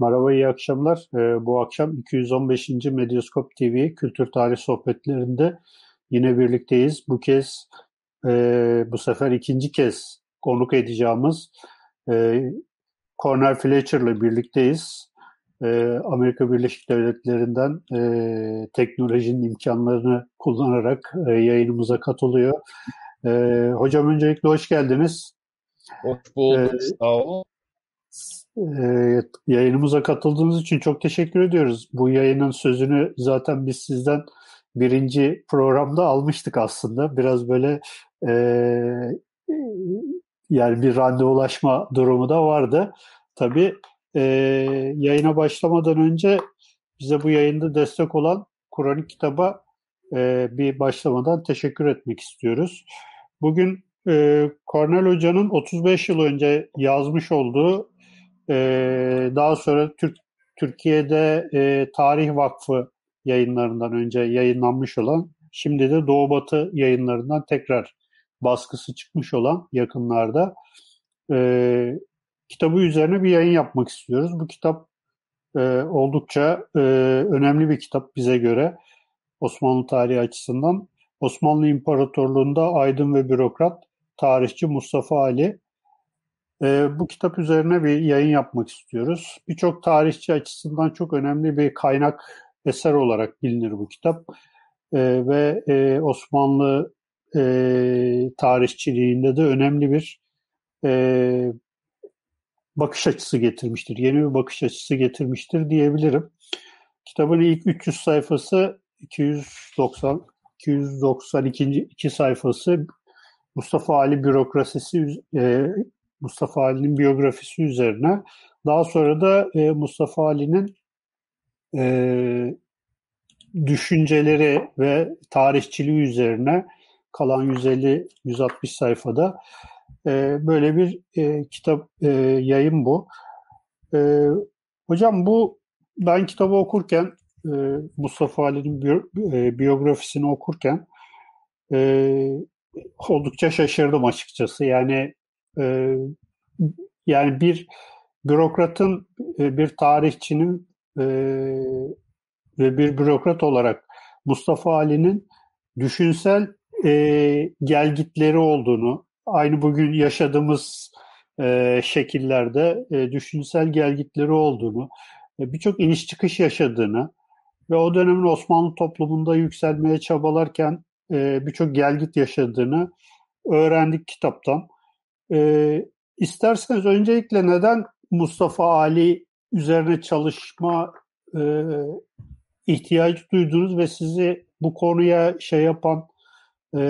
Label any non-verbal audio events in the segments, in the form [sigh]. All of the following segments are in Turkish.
Merhaba, iyi akşamlar. Ee, bu akşam 215. Medyaskop TV Kültür Tarih Sohbetlerinde yine birlikteyiz. Bu kez, e, bu sefer ikinci kez konuk edeceğimiz e, Cornel Fletcher'la birlikteyiz. E, Amerika Birleşik Devletleri'nden teknolojinin imkanlarını kullanarak yayınımıza katılıyor. Hocam öncelikle hoş geldiniz. Hoş bulduk, sağ olun. E, yayınımıza katıldığınız için çok teşekkür ediyoruz. Bu yayının sözünü zaten biz sizden birinci programda almıştık aslında. Biraz böyle e, yani bir randevulaşma durumu da vardı. Tabii e, yayına başlamadan önce bize bu yayında destek olan Kur'an-ı Kitap'a e, bir başlamadan teşekkür etmek istiyoruz. Bugün e, Kornel Hoca'nın 35 yıl önce yazmış olduğu e, daha sonra Türk Türkiye'de e, Tarih Vakfı yayınlarından önce yayınlanmış olan şimdi de Doğu Batı yayınlarından tekrar baskısı çıkmış olan yakınlarda e, kitabı üzerine bir yayın yapmak istiyoruz. Bu kitap e, oldukça e, önemli bir kitap bize göre Osmanlı tarihi açısından. Osmanlı İmparatorluğu'nda aydın ve bürokrat tarihçi Mustafa Ali. E, bu kitap üzerine bir yayın yapmak istiyoruz. Birçok tarihçi açısından çok önemli bir kaynak eser olarak bilinir bu kitap. E, ve e, Osmanlı e, tarihçiliğinde de önemli bir e, bakış açısı getirmiştir. Yeni bir bakış açısı getirmiştir diyebilirim. Kitabın ilk 300 sayfası 290 292. iki sayfası Mustafa Ali bürokrasisi e, Mustafa Ali'nin biyografisi üzerine. Daha sonra da e, Mustafa Ali'nin e, düşünceleri ve tarihçiliği üzerine kalan 150-160 sayfada e, böyle bir e, kitap e, yayın bu. E, hocam bu ben kitabı okurken e, Mustafa Ali'nin biyo, e, biyografisini okurken e, oldukça şaşırdım açıkçası. Yani e, yani bir bürokratın, e, bir tarihçinin e, ve bir bürokrat olarak Mustafa Ali'nin düşünsel e, gelgitleri olduğunu, aynı bugün yaşadığımız şekillerde düşünsel gelgitleri olduğunu, birçok iniş çıkış yaşadığını ve o dönemin Osmanlı toplumunda yükselmeye çabalarken birçok gelgit yaşadığını öğrendik kitaptan. E, isterseniz öncelikle neden Mustafa Ali üzerine çalışma e, ihtiyacı duydunuz ve sizi bu konuya şey yapan e,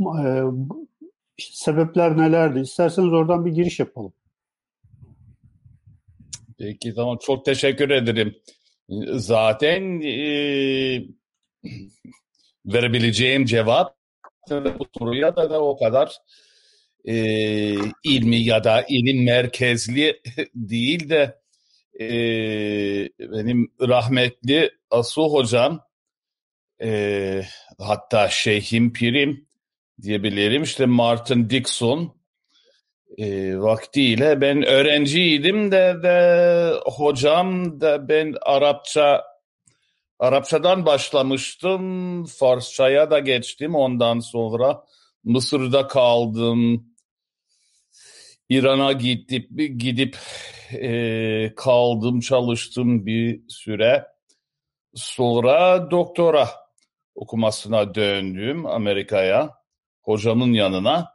e, sebepler nelerdi? İsterseniz oradan bir giriş yapalım. Peki tamam çok teşekkür ederim. Zaten e, verebileceğim cevap bu soruya da, da o kadar e, ilmi ya da ilim merkezli [laughs] değil de e, benim rahmetli Asu hocam e, hatta şeyhim pirim diyebilirim işte Martin Dixon e, vaktiyle ben öğrenciydim de de hocam da ben Arapça Arapçadan başlamıştım, Farsçaya da geçtim ondan sonra. Mısır'da kaldım. İran'a gidip gidip e, kaldım, çalıştım bir süre. Sonra doktora okumasına döndüm Amerika'ya, hocamın yanına.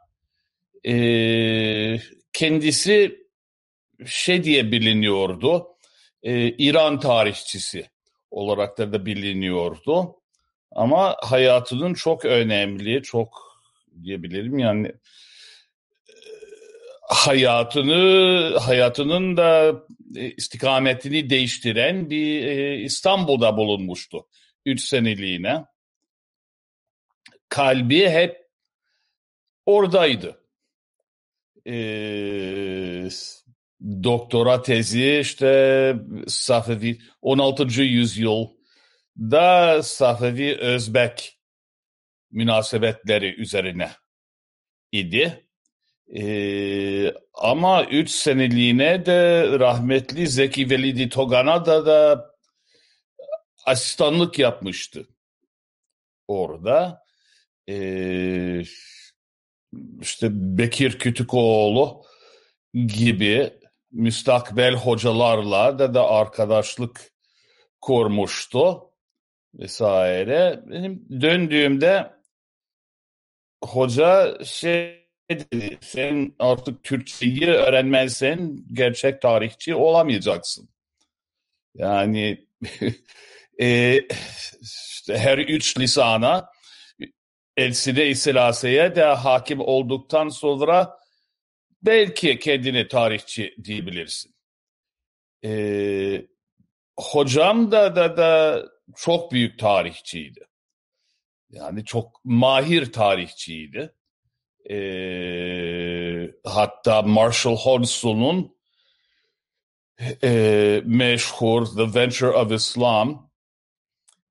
E, kendisi şey diye biliniyordu, e, İran tarihçisi olarak da, da biliniyordu. Ama hayatının çok önemli, çok diyebilirim yani hayatını hayatının da istikametini değiştiren bir İstanbul'da bulunmuştu. Üç seneliğine. Kalbi hep oradaydı. Ee, doktora tezi işte Safevi 16. yüzyıl da Safevi Özbek münasebetleri üzerine idi. Ee, ama üç seneliğine de rahmetli Zeki Velidi Togan'a da, da asistanlık yapmıştı orada. Ee, işte Bekir Kütükoğlu gibi müstakbel hocalarla da da arkadaşlık kurmuştu vesaire. Benim döndüğümde hoca şey dedi, sen artık Türkçeyi öğrenmezsen gerçek tarihçi olamayacaksın. Yani [laughs] e, işte her üç lisana Elside-i Selase'ye de hakim olduktan sonra belki kendini tarihçi diyebilirsin. Ee, hocam da, da da çok büyük tarihçiydi. Yani çok mahir tarihçiydi. Ee, hatta Marshall Hodgson'un e, meşhur The Venture of Islam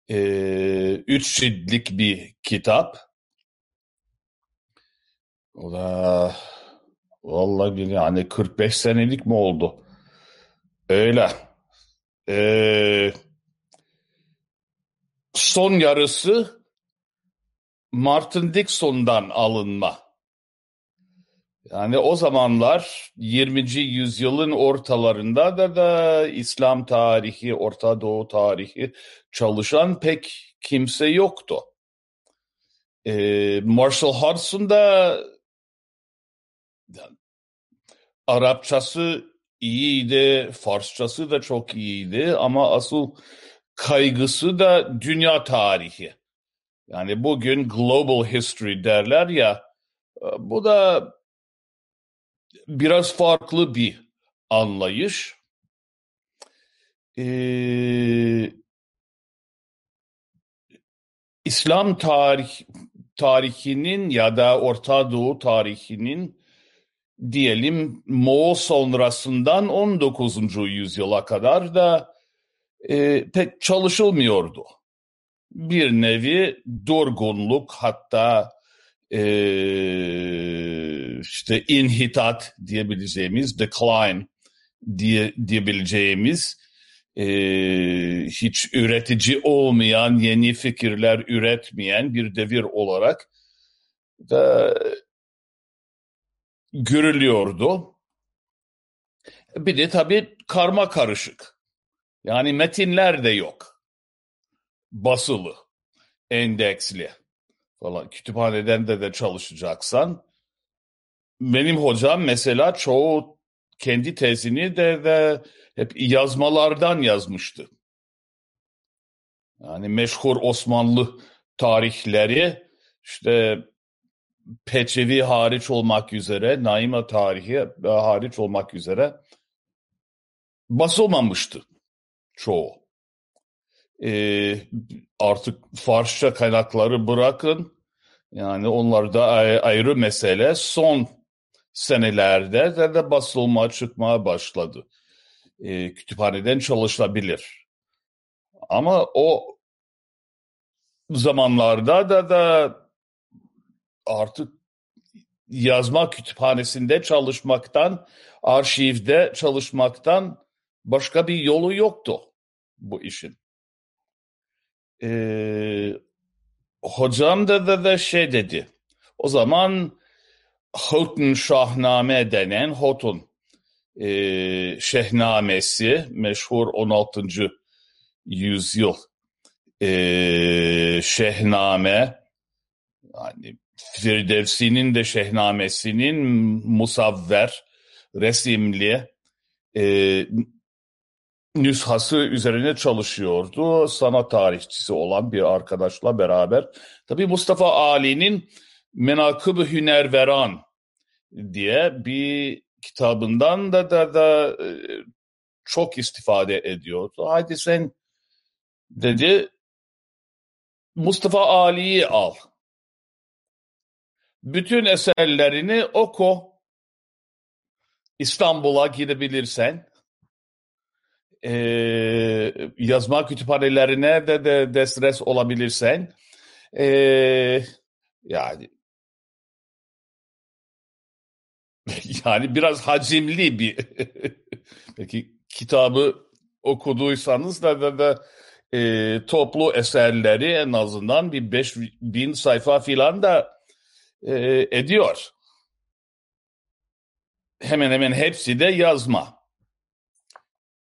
e, üç ciltlik bir kitap. O da vallahi yani 45 senelik mi oldu? Öyle. Ee, son yarısı Martin Dixon'dan alınma. Yani o zamanlar 20. yüzyılın ortalarında da da İslam tarihi, Orta Doğu tarihi çalışan pek kimse yoktu. Ee, Marshall Hudson da Arapçası iyiydi, Farsçası da çok iyiydi ama asıl kaygısı da dünya tarihi. Yani bugün global history derler ya, bu da biraz farklı bir anlayış. Ee, İslam tarih tarihinin ya da Orta Doğu tarihinin diyelim Moğol sonrasından 19. yüzyıla kadar da e, pek çalışılmıyordu. Bir nevi durgunluk hatta e, işte inhitat diyebileceğimiz decline diye, diyebileceğimiz e, hiç üretici olmayan yeni fikirler üretmeyen bir devir olarak da görülüyordu. Bir de tabii karma karışık. Yani metinler de yok. Basılı, endeksli falan. Kütüphaneden de de çalışacaksan. Benim hocam mesela çoğu kendi tezini de, de hep yazmalardan yazmıştı. Yani meşhur Osmanlı tarihleri işte Peçevi hariç olmak üzere, Naima tarihi hariç olmak üzere basılmamıştı çoğu. Ee, artık Farsça kaynakları bırakın, yani onlar da ayrı mesele. Son senelerde de, basılma çıkmaya başladı. Ee, kütüphaneden çalışılabilir. Ama o zamanlarda da da artık yazma kütüphanesinde çalışmaktan, arşivde çalışmaktan başka bir yolu yoktu bu işin. Ee, hocam da, da da şey dedi. O zaman Hotun Şahname denen Hotun e, Şehnamesi meşhur 16. yüzyıl e, Şehname yani Firdevsi'nin de Şehnamesi'nin musavver, resimli e, nüshası üzerine çalışıyordu. Sanat tarihçisi olan bir arkadaşla beraber. Tabii Mustafa Ali'nin Menakıb-ı Hünerveran diye bir kitabından da da, da e, çok istifade ediyordu. Haydi sen dedi Mustafa Ali'yi al bütün eserlerini oku. İstanbul'a gidebilirsen e, yazma kütüphanelerine de, de destres olabilirsen e, yani [laughs] yani biraz hacimli bir [laughs] peki kitabı okuduysanız da, da, da e, toplu eserleri en azından bir 5000 sayfa filan da e, ediyor. Hemen hemen hepsi de yazma.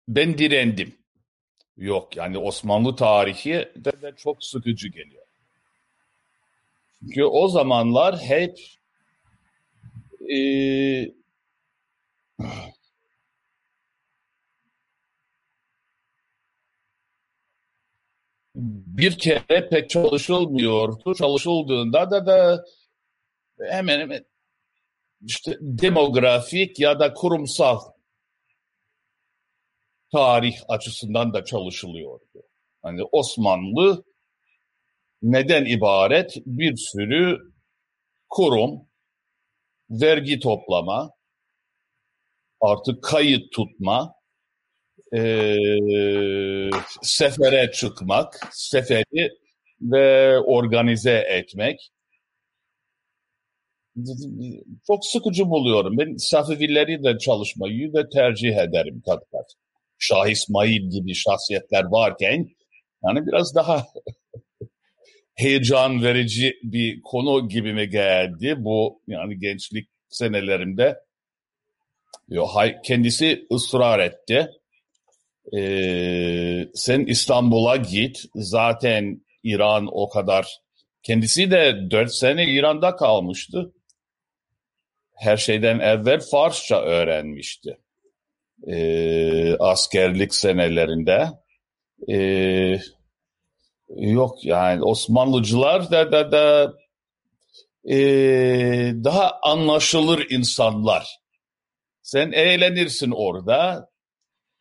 Ben direndim. Yok yani Osmanlı tarihi de, de çok sıkıcı geliyor. Çünkü o zamanlar hep e, bir kere pek çalışılmıyordu. Çalışıldığında da da hemen hemen işte demografik ya da kurumsal tarih açısından da çalışılıyordu. Hani Osmanlı neden ibaret? Bir sürü kurum, vergi toplama, artık kayıt tutma, e, sefere çıkmak, seferi ve organize etmek. Çok sıkıcı buluyorum. Ben Safevileri de çalışmayı da tercih ederim kat kat. Şah İsmail gibi şahsiyetler varken yani biraz daha heyecan verici bir konu gibi mi geldi bu yani gençlik senelerimde. Yo, kendisi ısrar etti. Ee, sen İstanbul'a git. Zaten İran o kadar. Kendisi de dört sene İran'da kalmıştı. Her şeyden evvel Farsça öğrenmişti. Ee, askerlik senelerinde. Ee, yok yani Osmanlıcılar da da da e, daha anlaşılır insanlar. Sen eğlenirsin orada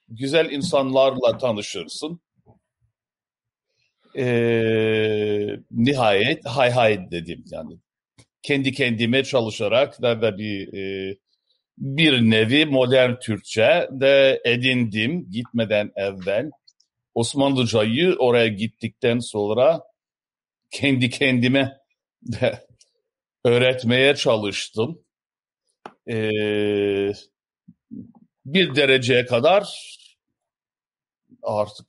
güzel insanlarla tanışırsın. Ee, nihayet hay hay dedim yani. Kendi kendime çalışarak da, da bir e, bir nevi modern Türkçe de edindim gitmeden evvel. Osmanlıcayı oraya gittikten sonra kendi kendime de öğretmeye çalıştım. Ee, bir dereceye kadar artık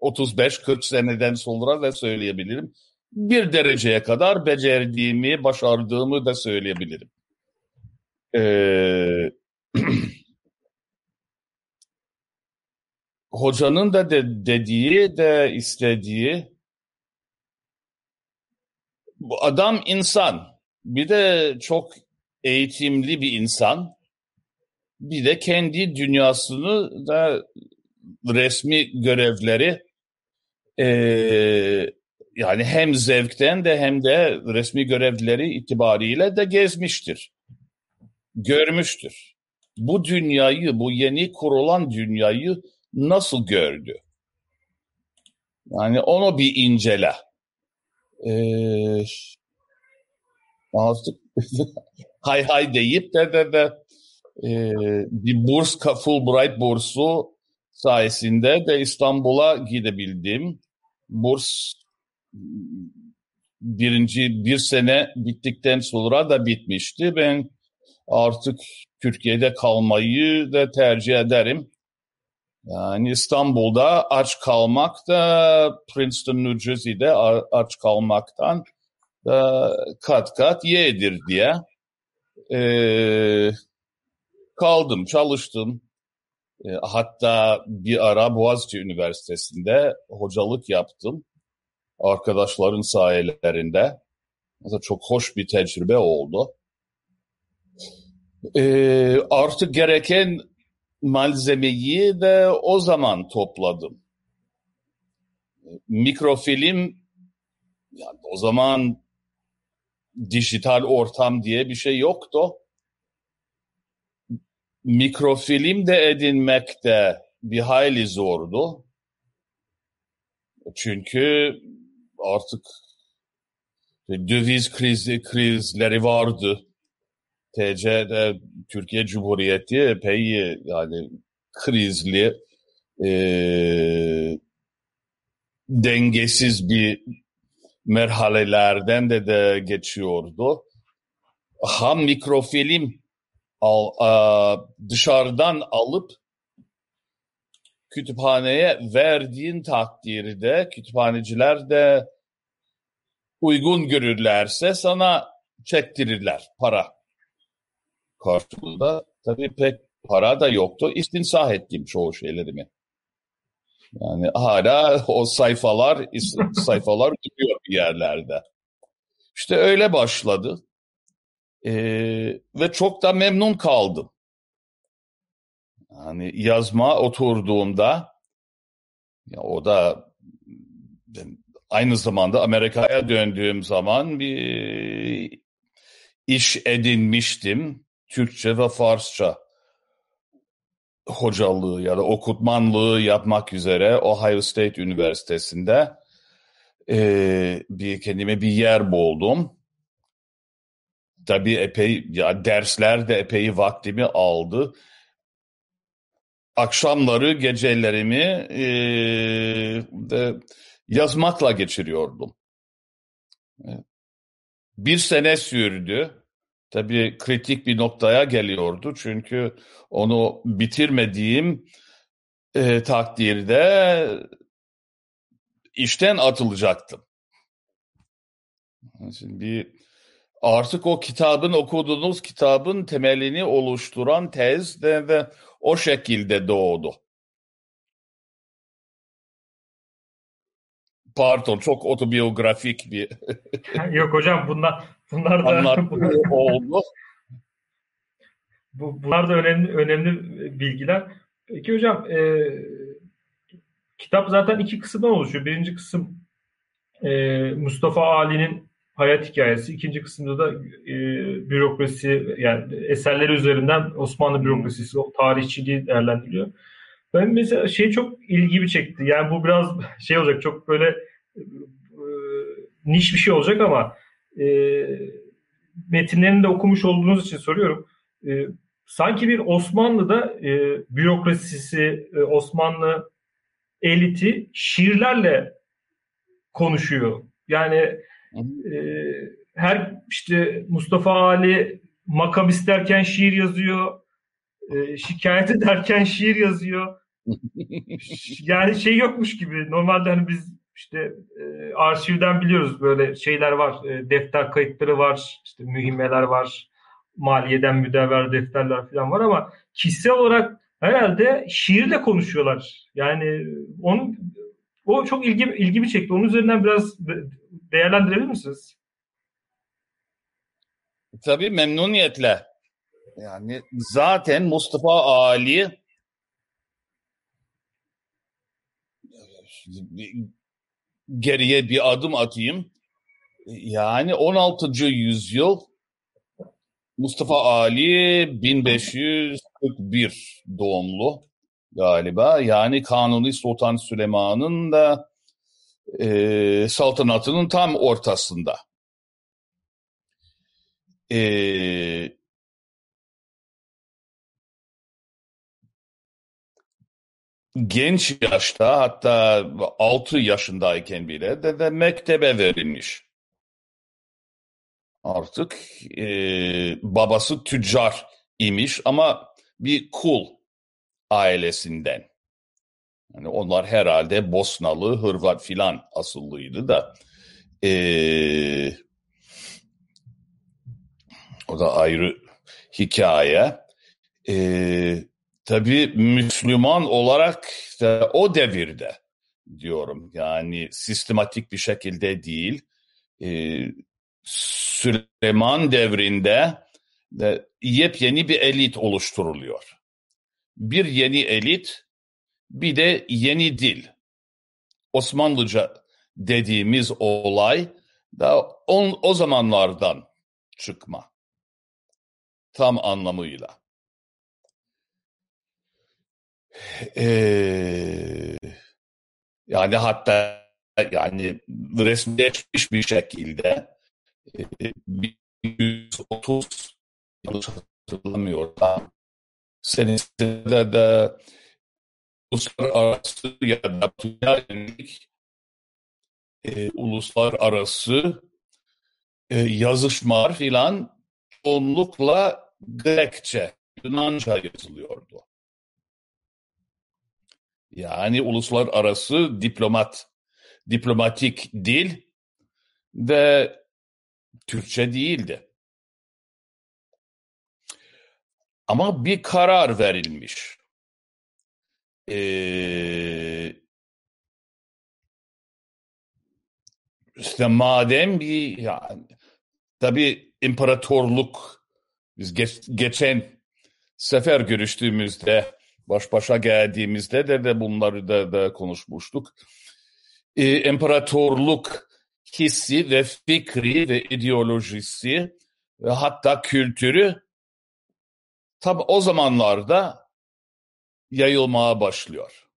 35-40 seneden sonra da söyleyebilirim. Bir dereceye kadar becerdiğimi, başardığımı da söyleyebilirim. Ee, [clears throat] hocanın da de, dediği de istediği bu adam insan. Bir de çok eğitimli bir insan. Bir de kendi dünyasını da resmi görevleri e, yani hem zevkten de hem de resmi görevleri itibariyle de gezmiştir. Görmüştür. Bu dünyayı, bu yeni kurulan dünyayı nasıl gördü? Yani onu bir incele. Ee, artık [laughs] hay hay deyip de de de e, bir burs, Fulbright bursu sayesinde de İstanbul'a gidebildim. Burs birinci bir sene bittikten sonra da bitmişti. Ben artık Türkiye'de kalmayı da tercih ederim. Yani İstanbul'da aç kalmak da Princeton, New Jersey'de aç kalmaktan da kat kat yedir diye. Ee, kaldım, çalıştım. E, hatta bir ara Boğaziçi Üniversitesi'nde hocalık yaptım. Arkadaşların sayelerinde. Mesela çok hoş bir tecrübe oldu. E, artık gereken malzemeyi de o zaman topladım. Mikrofilm yani o zaman dijital ortam diye bir şey yoktu mikrofilm de edinmek de bir hayli zordu. Çünkü artık döviz krizi krizleri vardı. TC'de Türkiye Cumhuriyeti epey yani krizli e, dengesiz bir merhalelerden de de geçiyordu. ham mikrofilm al, a, dışarıdan alıp kütüphaneye verdiğin takdirde kütüphaneciler de uygun görürlerse sana çektirirler para karşılığında. Tabii pek para da yoktu. İstinsah ettim çoğu şeylerimi. Yani hala o sayfalar sayfalar duruyor bir yerlerde. İşte öyle başladı. Ee, ve çok da memnun kaldım. Yani yazma oturduğumda ya o da aynı zamanda Amerika'ya döndüğüm zaman bir iş edinmiştim. Türkçe ve Farsça hocalığı ya da okutmanlığı yapmak üzere Ohio State Üniversitesi'nde e, bir kendime bir yer buldum. Tabii epey ya dersler de epey vaktimi aldı. Akşamları, gecelerimi e, de yazmakla geçiriyordum. Bir sene sürdü. Tabii kritik bir noktaya geliyordu çünkü onu bitirmediğim e, takdirde işten atılacaktım. Şimdi bir artık o kitabın okuduğunuz kitabın temelini oluşturan tez de, de o şekilde doğdu. Pardon çok otobiyografik bir [laughs] Yok hocam bunlar bunlar da [laughs] oldu. Bu, bunlar da önemli önemli bilgiler. Peki hocam e, kitap zaten iki kısımdan oluşuyor. Birinci kısım e, Mustafa Ali'nin hayat hikayesi. İkinci kısımda da e, bürokrasi yani eserleri üzerinden Osmanlı bürokrasisi, o tarihçiliği değerlendiriliyor. Ben mesela şey çok ilgimi çekti. Yani bu biraz [laughs] şey olacak çok böyle e, niş bir şey olacak ama e, metinlerini de okumuş olduğunuz için soruyorum. E, sanki bir Osmanlı'da e, bürokrasisi, e, Osmanlı eliti şiirlerle konuşuyor. Yani e, her işte Mustafa Ali makam isterken şiir yazıyor, e, şikayet ederken şiir yazıyor. [laughs] yani şey yokmuş gibi. Normalde hani biz işte e, arşivden biliyoruz böyle şeyler var. E, defter kayıtları var, işte mühimmeler var. Maliyeden müdevver defterler falan var ama kişisel olarak herhalde şiirle konuşuyorlar. Yani onun o çok ilgi, ilgimi çekti. Onun üzerinden biraz değerlendirebilir misiniz? Tabii memnuniyetle. Yani zaten Mustafa Ali geriye bir adım atayım. Yani 16. yüzyıl Mustafa Ali 1541 doğumlu galiba. Yani Kanuni Sultan Süleyman'ın da e, saltanatının tam ortasında. E, genç yaşta hatta 6 yaşındayken bile de, de mektebe verilmiş. Artık e, babası tüccar imiş ama bir kul ailesinden. Yani onlar herhalde Bosnalı, Hırvat filan asıllıydı da e, o da ayrı hikaye. E, tabii Müslüman olarak da o devirde diyorum yani sistematik bir şekilde değil e, Süleyman devrinde de yepyeni bir elit oluşturuluyor. Bir yeni elit bir de yeni dil. Osmanlıca dediğimiz olay da on, o zamanlardan çıkma. Tam anlamıyla. Ee, yani hatta yani resmileşmiş bir şekilde e, 130 yanlış hatırlamıyorsam senesinde de uluslararası ya da dünya e, uluslararası e, yazışmalar filan çoğunlukla Grekçe, Yunanca yazılıyordu. Yani uluslararası diplomat, diplomatik dil ve Türkçe değildi. Ama bir karar verilmiş. Ee, işte madem bir yani, tabi imparatorluk biz geç, geçen sefer görüştüğümüzde baş başa geldiğimizde de, de bunları da, da konuşmuştuk. Ee, imparatorluk hissi ve fikri ve ideolojisi ve hatta kültürü tabi o zamanlarda yayılmaya başlıyor.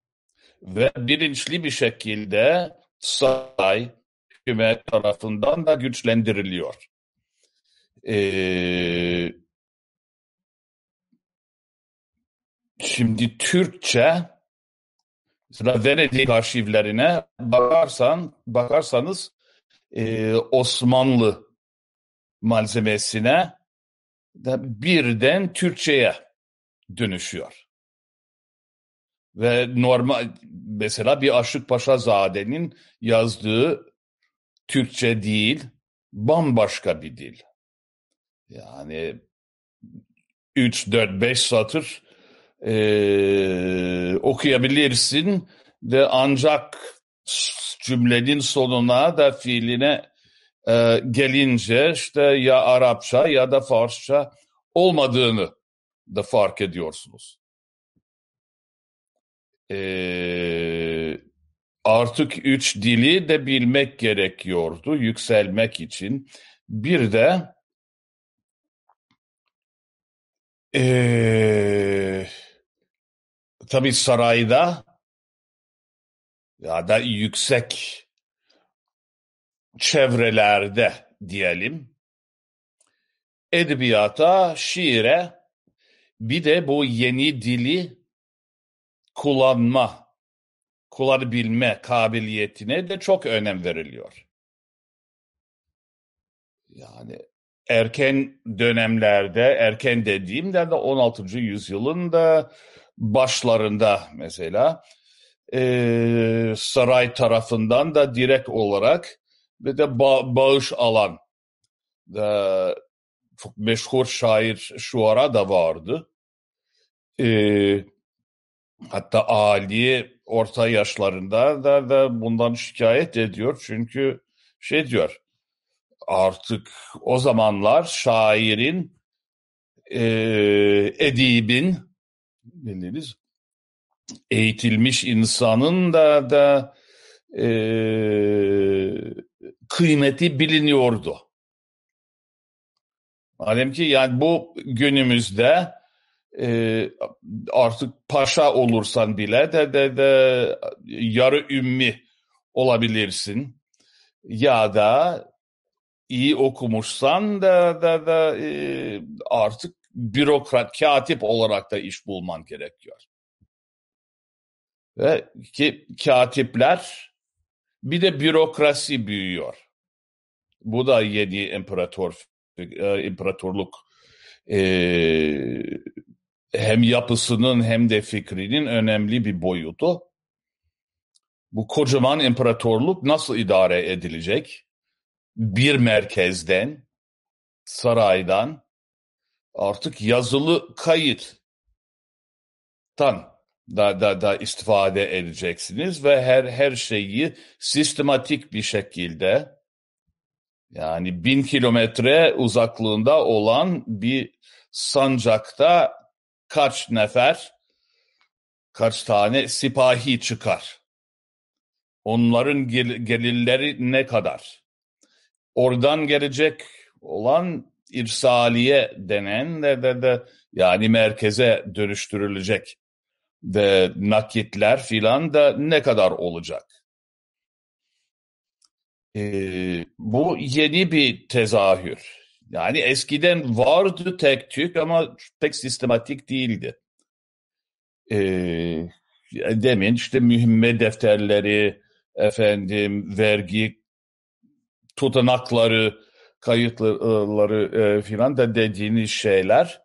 Ve bilinçli bir şekilde saray, hükümet tarafından da güçlendiriliyor. Ee, şimdi Türkçe mesela Venedik arşivlerine bakarsan bakarsanız e, Osmanlı malzemesine de birden Türkçe'ye dönüşüyor. Ve normal mesela bir Aşık Paşa Zade'nin yazdığı Türkçe değil, bambaşka bir dil. Yani 3, 4, 5 satır e, okuyabilirsin ve ancak cümlenin sonuna da fiiline e, gelince işte ya Arapça ya da Farsça olmadığını da fark ediyorsunuz. E, artık üç dili de bilmek gerekiyordu yükselmek için. Bir de e, tabii sarayda ya da yüksek çevrelerde diyelim edebiyata, şiire bir de bu yeni dili kullanma, kullanabilme kabiliyetine de çok önem veriliyor. Yani erken dönemlerde, erken dediğimde de 16. yüzyılın da başlarında mesela e, saray tarafından da direkt olarak ve de ba bağış alan da çok meşhur şair Şuara da vardı. E, hatta Ali orta yaşlarında da, da bundan şikayet ediyor. Çünkü şey diyor artık o zamanlar şairin e, edibin bildiğiniz eğitilmiş insanın da da e, kıymeti biliniyordu. Madem ki yani bu günümüzde e, artık paşa olursan bile de, de, de yarı ümmi olabilirsin. Ya da iyi okumuşsan da, da, da e, artık bürokrat, katip olarak da iş bulman gerekiyor. Ve ki katipler bir de bürokrasi büyüyor. Bu da yeni imparator e, imparatorluk e, hem yapısının hem de fikrinin önemli bir boyutu. Bu kocaman imparatorluk nasıl idare edilecek? Bir merkezden, saraydan artık yazılı kayıttan da, da, da istifade edeceksiniz ve her her şeyi sistematik bir şekilde yani bin kilometre uzaklığında olan bir sancakta kaç nefer, kaç tane sipahi çıkar? Onların gel gelirleri ne kadar? Oradan gelecek olan irsaliye denen de, de, de yani merkeze dönüştürülecek ve nakitler filan da ne kadar olacak? Ee, bu yeni bir tezahür. Yani eskiden vardı tek tük ama pek sistematik değildi. Ee, demin işte mühimme defterleri, efendim vergi tutanakları kayıtları e, filan da dediğiniz şeyler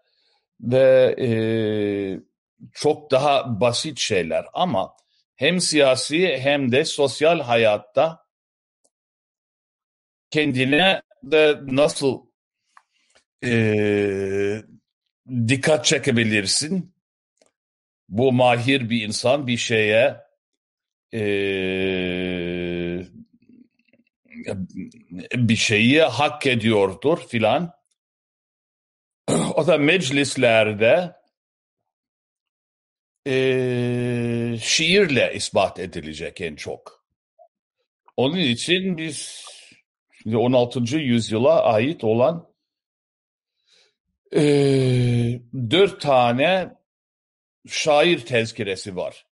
ve e, çok daha basit şeyler ama hem siyasi hem de sosyal hayatta kendine de nasıl e, dikkat çekebilirsin. Bu mahir bir insan bir şeye e, bir şeyi hak ediyordur filan. O da meclislerde e, şiirle ispat edilecek en çok. Onun için biz 16. yüzyıla ait olan e, dört tane şair tezkiresi var.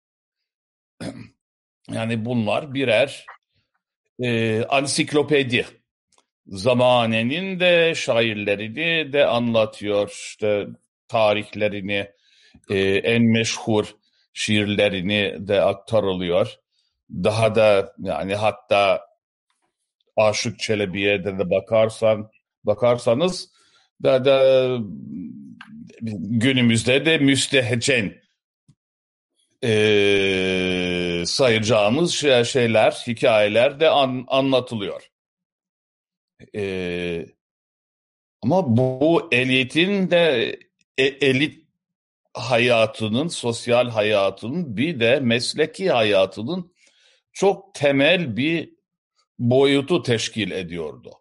[clears throat] Yani bunlar birer e, ansiklopedi. Zamanenin de şairlerini de anlatıyor. İşte tarihlerini, e, en meşhur şiirlerini de aktarılıyor. Daha da yani hatta Aşık Çelebi'ye de, de bakarsan bakarsanız da, da günümüzde de müstehcen e, sayacağımız şeyler, hikayeler de an, anlatılıyor. E, ama bu elitin de e, elit hayatının, sosyal hayatının bir de mesleki hayatının çok temel bir boyutu teşkil ediyordu.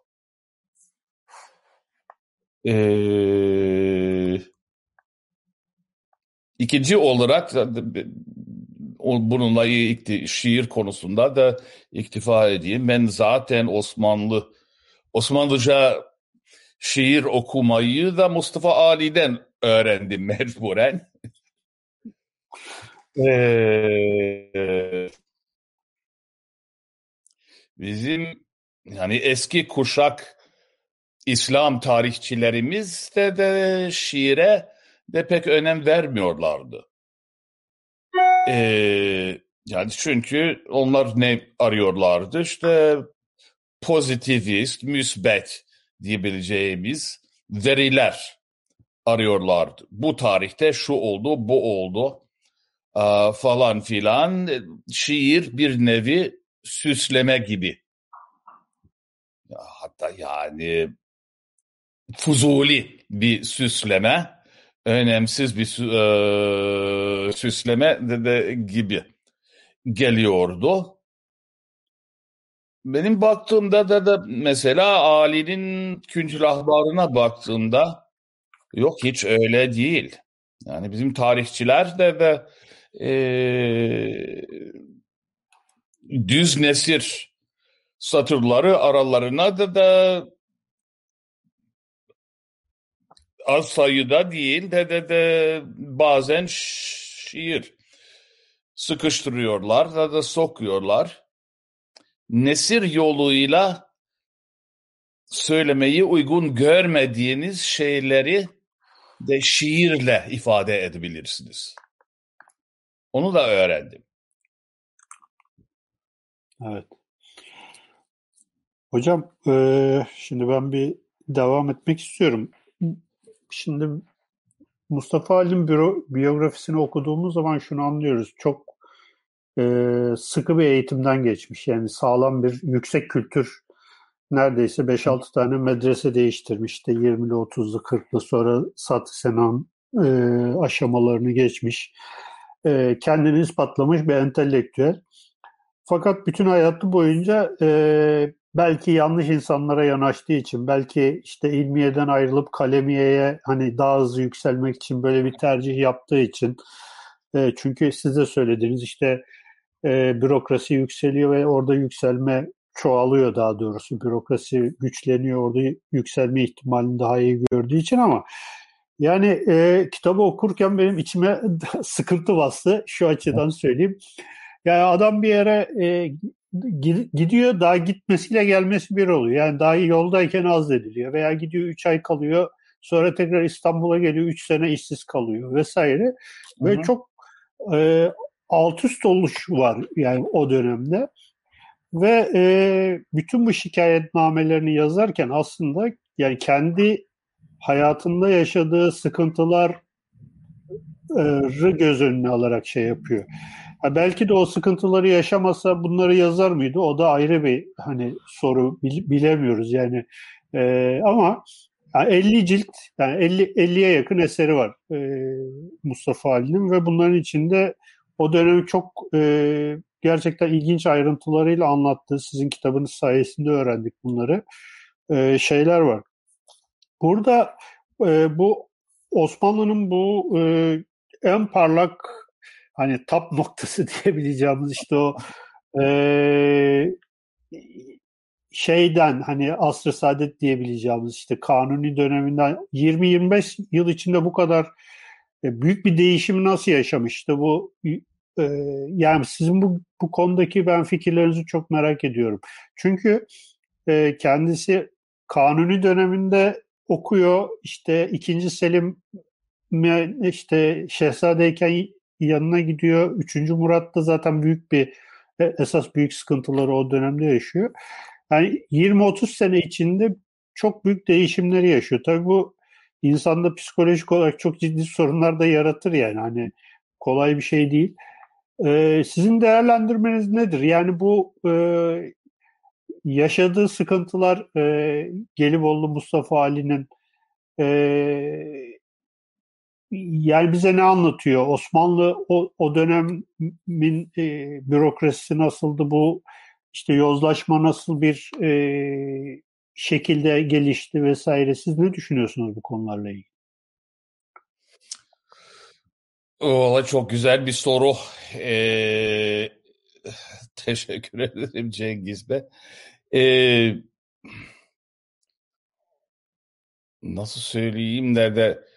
Ee, ikinci olarak bununla şiir konusunda da iktifa edeyim. Ben zaten Osmanlı Osmanlıca şiir okumayı da Mustafa Ali'den öğrendim mecburen. [laughs] ee, bizim yani eski kuşak İslam tarihçilerimiz de, de şiire de pek önem vermiyorlardı. Ee, yani çünkü onlar ne arıyorlardı? İşte pozitivist, müsbet diyebileceğimiz veriler arıyorlardı. Bu tarihte şu oldu, bu oldu falan filan. Şiir bir nevi süsleme gibi. Hatta yani fuzuli bir süsleme, önemsiz bir e, süsleme de, de gibi geliyordu. Benim baktığımda da, da mesela Ali'nin küncülahbarına baktığımda yok hiç öyle değil. Yani bizim tarihçiler de, de e, düz nesir satırları aralarına da, da az sayıda değil de de, de bazen şiir sıkıştırıyorlar da da sokuyorlar. Nesir yoluyla söylemeyi uygun görmediğiniz şeyleri de şiirle ifade edebilirsiniz. Onu da öğrendim. Evet. Hocam, e, şimdi ben bir devam etmek istiyorum. Şimdi Mustafa Ali'nin biyografisini okuduğumuz zaman şunu anlıyoruz. Çok e, sıkı bir eğitimden geçmiş. Yani sağlam bir yüksek kültür neredeyse 5-6 tane medrese değiştirmiş. İşte 20'li, 30'lu, 40'lı sonra Sat Senan e, aşamalarını geçmiş. E, kendini ispatlamış bir entelektüel. Fakat bütün hayatı boyunca e, belki yanlış insanlara yanaştığı için, belki işte ilmiyeden ayrılıp kalemiyeye hani daha hızlı yükselmek için böyle bir tercih yaptığı için. E, çünkü siz de söylediğiniz işte e, bürokrasi yükseliyor ve orada yükselme çoğalıyor daha doğrusu. Bürokrasi güçleniyor, orada yükselme ihtimalini daha iyi gördüğü için ama yani e, kitabı okurken benim içime [laughs] sıkıntı bastı. Şu açıdan söyleyeyim. Yani adam bir yere e, gidiyor daha gitmesiyle gelmesi bir oluyor. Yani daha yoldayken azlediliyor veya gidiyor 3 ay kalıyor sonra tekrar İstanbul'a geliyor 3 sene işsiz kalıyor vesaire. Ve çok e, alt üst oluş var yani o dönemde. ve e, bütün bu şikayetnamelerini yazarken aslında yani kendi hayatında yaşadığı sıkıntılar göz önüne alarak şey yapıyor. Ha belki de o sıkıntıları yaşamasa bunları yazar mıydı? O da ayrı bir hani soru bilemiyoruz yani. E, ama yani 50 cilt, yani 50 50'ye yakın eseri var e, Mustafa Ali'nin ve bunların içinde o dönemi çok e, gerçekten ilginç ayrıntılarıyla anlattığı, sizin kitabınız sayesinde öğrendik bunları, e, şeyler var. Burada e, bu Osmanlı'nın bu e, en parlak hani tap [laughs] noktası diyebileceğimiz işte o e, şeyden hani asr saadet diyebileceğimiz işte kanuni döneminden 20-25 yıl içinde bu kadar e, büyük bir değişimi nasıl yaşamıştı bu e, yani sizin bu, bu konudaki ben fikirlerinizi çok merak ediyorum. Çünkü e, kendisi kanuni döneminde okuyor işte ikinci Selim işte şehzadeyken yanına gidiyor. Üçüncü Murat da zaten büyük bir e, esas büyük sıkıntıları o dönemde yaşıyor. Yani 20-30 sene içinde çok büyük değişimleri yaşıyor. Tabii bu insanda psikolojik olarak çok ciddi sorunlar da yaratır yani. Hani kolay bir şey değil. Ee, sizin değerlendirmeniz nedir? Yani bu e, yaşadığı sıkıntılar e, Gelibolu Mustafa Ali'nin e, yani bize ne anlatıyor? Osmanlı o, o dönemin e, bürokrasisi nasıldı? Bu işte yozlaşma nasıl bir e, şekilde gelişti vesaire. Siz ne düşünüyorsunuz bu konularla ilgili? Valla çok güzel bir soru. Ee, teşekkür ederim Cengiz Bey. Ee, nasıl söyleyeyim nerede?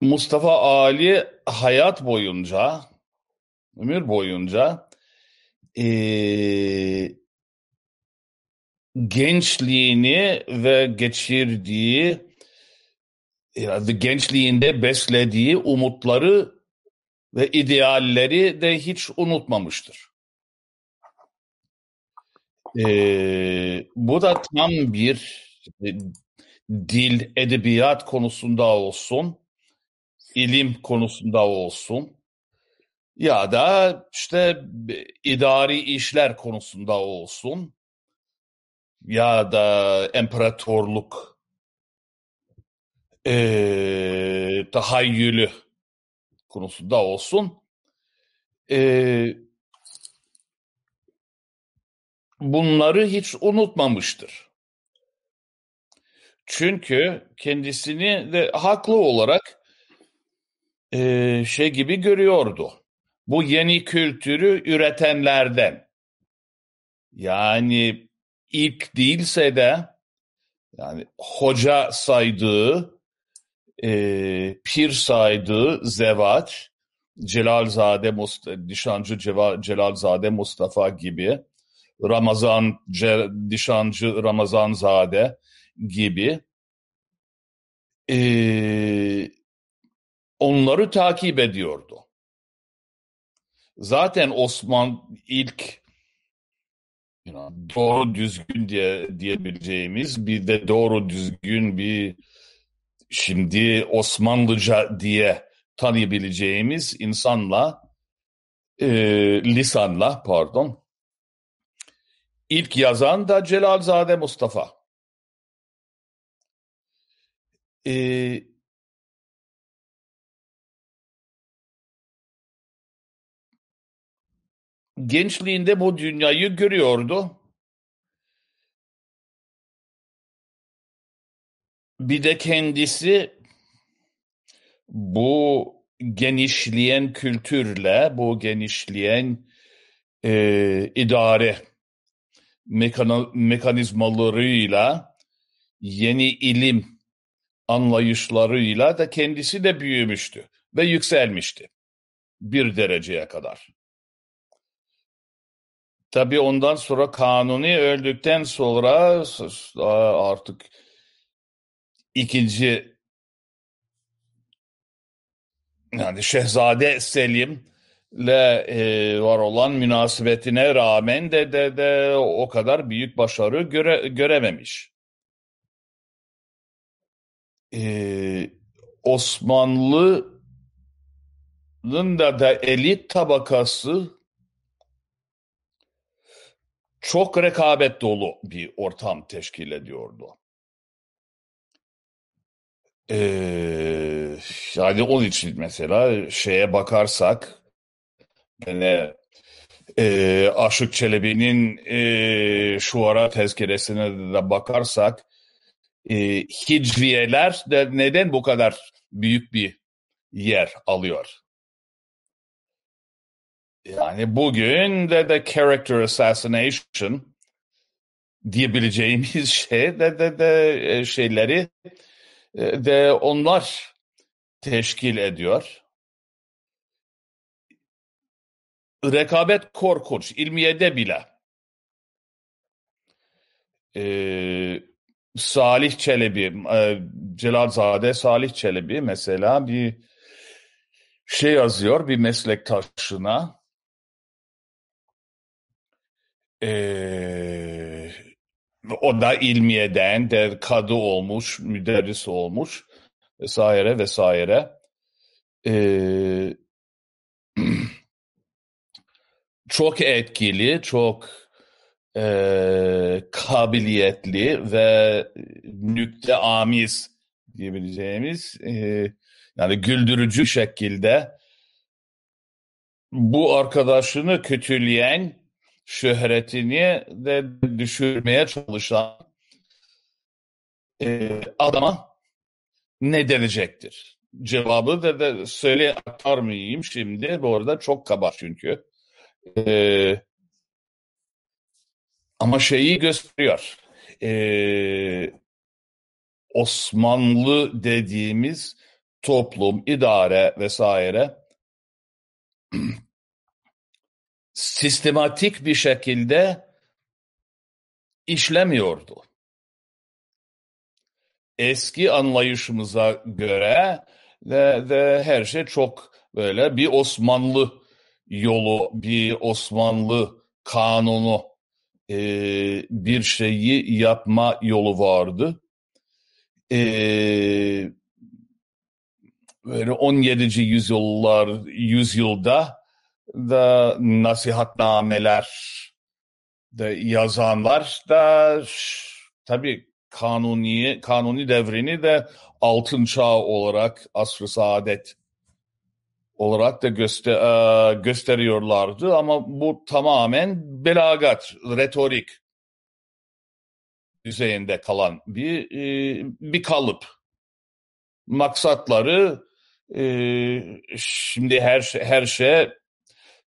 Mustafa Ali hayat boyunca, ömür boyunca e, gençliğini ve geçirdiği yani gençliğinde beslediği umutları ve idealleri de hiç unutmamıştır. Ee, bu da tam bir e, dil, edebiyat konusunda olsun, ilim konusunda olsun ya da işte idari işler konusunda olsun ya da imparatorluk e, tahayyülü konusunda olsun e, bunları hiç unutmamıştır. Çünkü kendisini de haklı olarak e, şey gibi görüyordu. Bu yeni kültürü üretenlerden. Yani ilk değilse de yani hoca saydığı, e, pir saydığı zevat, Celalzade, Mustafa, Dişancı Celalzade Mustafa gibi, Ramazan, Ce, Dişancı Ramazanzade gibi e, onları takip ediyordu. Zaten Osman ilk doğru düzgün diye diyebileceğimiz bir de doğru düzgün bir şimdi Osmanlıca diye tanıyabileceğimiz insanla e, lisanla pardon ilk yazan da Celalzade Mustafa. E, gençliğinde bu dünyayı görüyordu. Bir de kendisi bu genişleyen kültürle, bu genişleyen e, idare mekanizmalarıyla, yeni ilim anlayışlarıyla da kendisi de büyümüştü ve yükselmişti bir dereceye kadar. Tabii ondan sonra Kanuni öldükten sonra artık ikinci yani Şehzade Selim ile e, var olan münasebetine rağmen de, de, de o kadar büyük başarı göre, görememiş. E, Osmanlı'nın da, da elit tabakası çok rekabet dolu bir ortam teşkil ediyordu. Ee, yani onun için mesela şeye bakarsak yani e, Aşık Çelebi'nin e, şu ara tezkeresine de bakarsak e, hicriyeler de neden bu kadar büyük bir yer alıyor? Yani bugün de de character assassination diyebileceğimiz [laughs] şey de de, de şeyleri de onlar teşkil ediyor. Rekabet korkunç, ilmiyede bile. Ee, Salih Çelebi, e, Celalzade Salih Çelebi mesela bir şey yazıyor bir meslektaşına. Ee, o da ilmiyeden de kadı olmuş, müderris olmuş vesaire vesaire. Ee, [clears throat] çok etkili, çok e, kabiliyetli ve nükte amiz diyebileceğimiz e, yani güldürücü şekilde bu arkadaşını kötüleyen şöhretini de düşürmeye çalışan e, adama ne denecektir? Cevabı da, da söyle aktarmayayım şimdi. Bu arada çok kaba çünkü. E, ama şeyi gösteriyor. E, Osmanlı dediğimiz toplum, idare vesaire sistematik bir şekilde işlemiyordu. Eski anlayışımıza göre de, de her şey çok böyle bir Osmanlı yolu, bir Osmanlı kanunu, e, bir şeyi yapma yolu vardı. E, böyle 17. yüzyıllar yüzyılda da nasihatnameler de yazanlar da tabii kanuni kanuni devrini de altın çağ olarak asr-ı saadet olarak da göster e, gösteriyorlardı ama bu tamamen belagat, retorik düzeyinde kalan bir e, bir kalıp. Maksatları e, şimdi her şey, her şey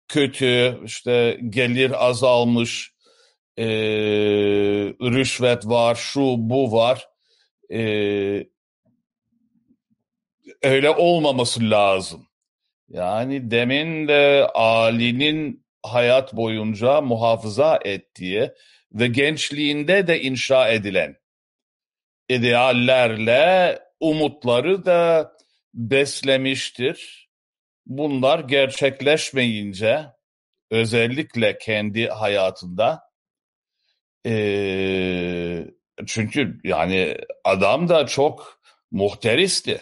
kötü, işte gelir azalmış, e, rüşvet var, şu bu var. E, öyle olmaması lazım. Yani demin de Ali'nin hayat boyunca muhafaza ettiği ve gençliğinde de inşa edilen ideallerle umutları da beslemiştir bunlar gerçekleşmeyince özellikle kendi hayatında e, çünkü yani adam da çok muhteristi.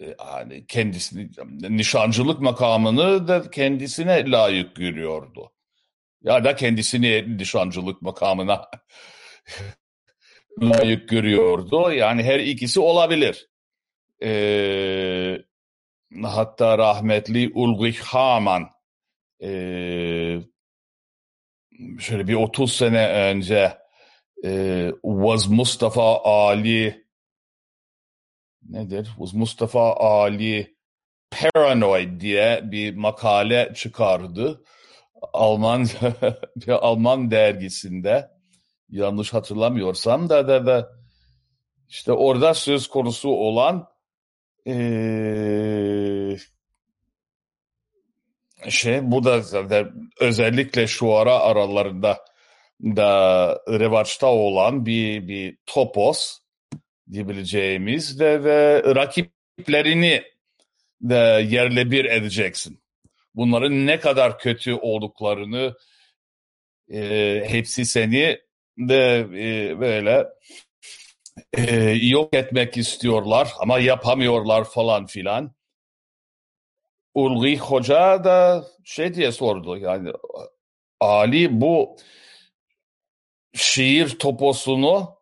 Yani kendisini nişancılık makamını da kendisine layık görüyordu. Ya da kendisini nişancılık makamına [laughs] layık görüyordu. Yani her ikisi olabilir. Ee, hatta rahmetli Ulrich Hamann e, şöyle bir 30 sene önce e, Was Mustafa Ali nedir? Was Mustafa Ali Paranoid diye bir makale çıkardı. Alman [laughs] bir Alman dergisinde yanlış hatırlamıyorsam da da da işte orada söz konusu olan ee, şey bu da zaten özellikle şu ara aralarında da revaçta olan bir bir topos diyebileceğimiz de ve rakiplerini de yerle bir edeceksin. Bunların ne kadar kötü olduklarını e, hepsi seni de e, böyle e, yok etmek istiyorlar ama yapamıyorlar falan filan. Ulrich Hoca da şey diye sordu yani Ali bu şiir toposunu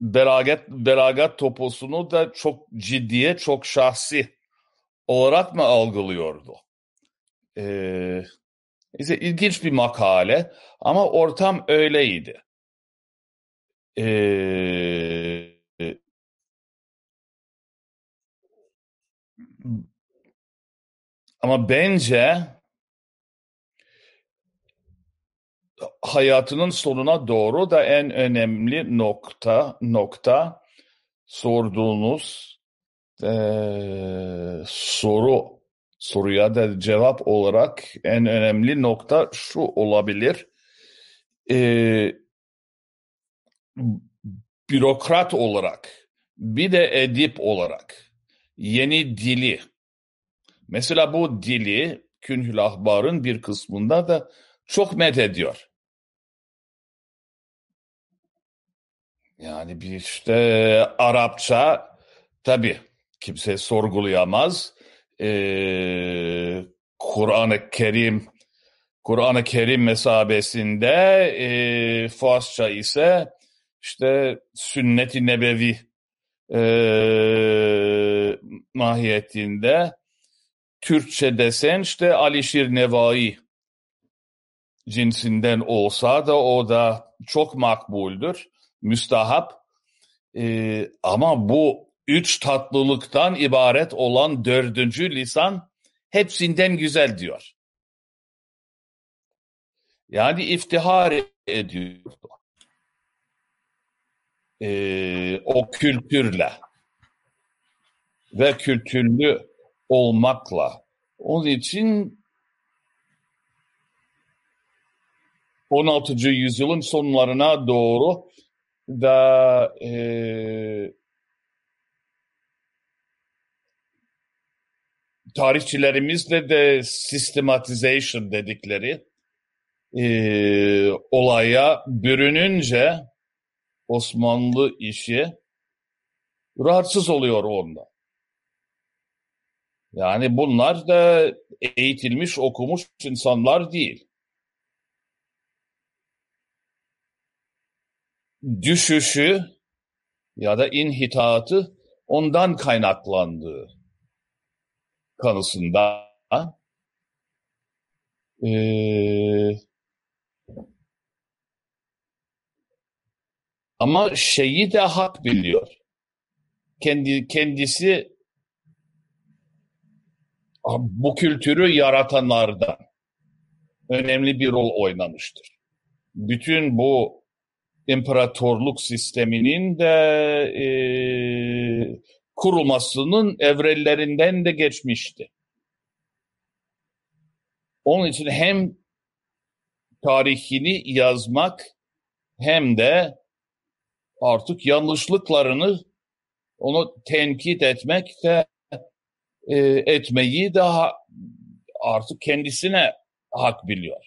belagat, belagat toposunu da çok ciddiye, çok şahsi olarak mı algılıyordu? Ee, işte ilginç bir makale ama ortam öyleydi. Ee, ama bence hayatının sonuna doğru da en önemli nokta nokta sorduğunuz e, soru soruya da cevap olarak en önemli nokta şu olabilir. E, bürokrat olarak bir de edip olarak yeni dili mesela bu dili Künhül Ahbar'ın bir kısmında da çok met ediyor. Yani bir işte Arapça tabi kimse sorgulayamaz. Ee, Kur'an-ı Kerim Kur'an-ı Kerim mesabesinde e, Farsça ise işte sünnet-i nebevi e, mahiyetinde Türkçe desen işte Alişir Nevai cinsinden olsa da o da çok makbuldür müstahap e, ama bu üç tatlılıktan ibaret olan dördüncü lisan hepsinden güzel diyor. Yani iftihar ediyor. E, o kültürle ve kültürlü olmakla. Onun için 16. yüzyılın sonlarına doğru da e, tarihçilerimizde de systematization dedikleri e, olaya bürününce Osmanlı işi rahatsız oluyor onda. Yani bunlar da eğitilmiş, okumuş insanlar değil. düşüşü ya da inhitatı ondan kaynaklandığı kanısında ee, ama şeyi de hak biliyor. Kendi kendisi bu kültürü yaratanlardan önemli bir rol oynamıştır. Bütün bu imparatorluk sisteminin de e, kurulmasının evrellerinden de geçmişti. Onun için hem tarihini yazmak hem de artık yanlışlıklarını onu tenkit etmek de e, etmeyi daha artık kendisine hak biliyor.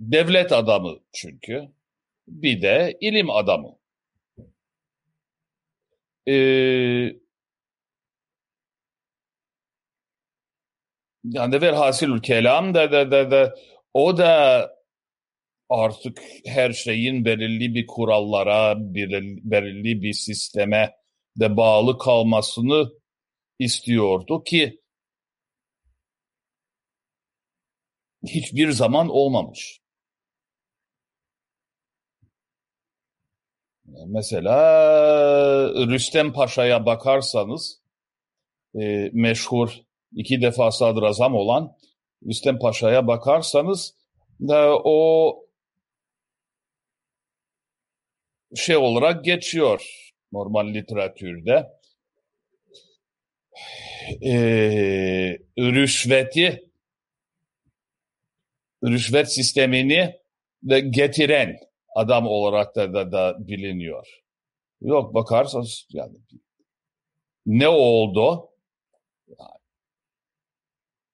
Devlet adamı çünkü. Bir de ilim adamı. Ee, yani velhasılül kelam da, da, da, da o da artık her şeyin belirli bir kurallara, belirli bir sisteme de bağlı kalmasını istiyordu ki hiçbir zaman olmamış. Mesela Rüstem Paşa'ya bakarsanız e, meşhur iki defa sadrazam olan Rüstem Paşa'ya bakarsanız da o şey olarak geçiyor normal literatürde. E, rüşveti rüşvet sistemini de getiren adam olarak da, da, da biliniyor. Yok bakarsanız yani ne oldu?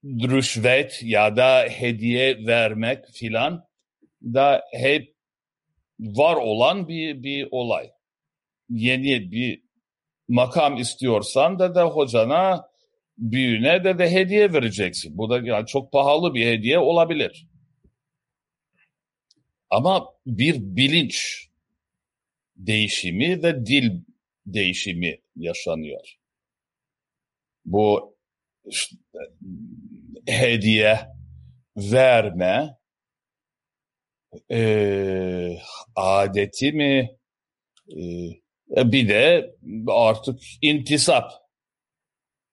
Rüşvet ya da hediye vermek filan da hep var olan bir, bir olay. Yeni bir makam istiyorsan da da hocana büyüğüne de de hediye vereceksin. Bu da yani çok pahalı bir hediye olabilir. Ama bir bilinç değişimi ve dil değişimi yaşanıyor. Bu işte, hediye verme e, adeti mi e, bir de artık intisap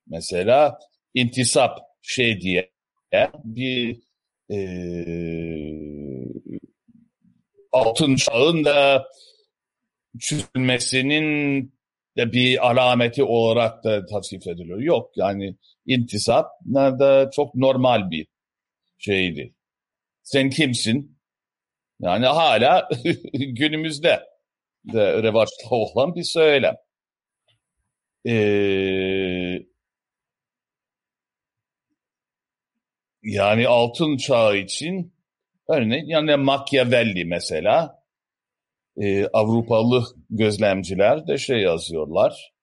mesela intisap şey diye bir e, altın çağın da çözülmesinin de bir alameti olarak da tasvip ediliyor. Yok yani intisap da çok normal bir şeydi. Sen kimsin? Yani hala [laughs] günümüzde de revaçta olan bir söylem. Ee, yani altın çağı için örneğin yani Machiavelli mesela e, Avrupalı gözlemciler de şey yazıyorlar.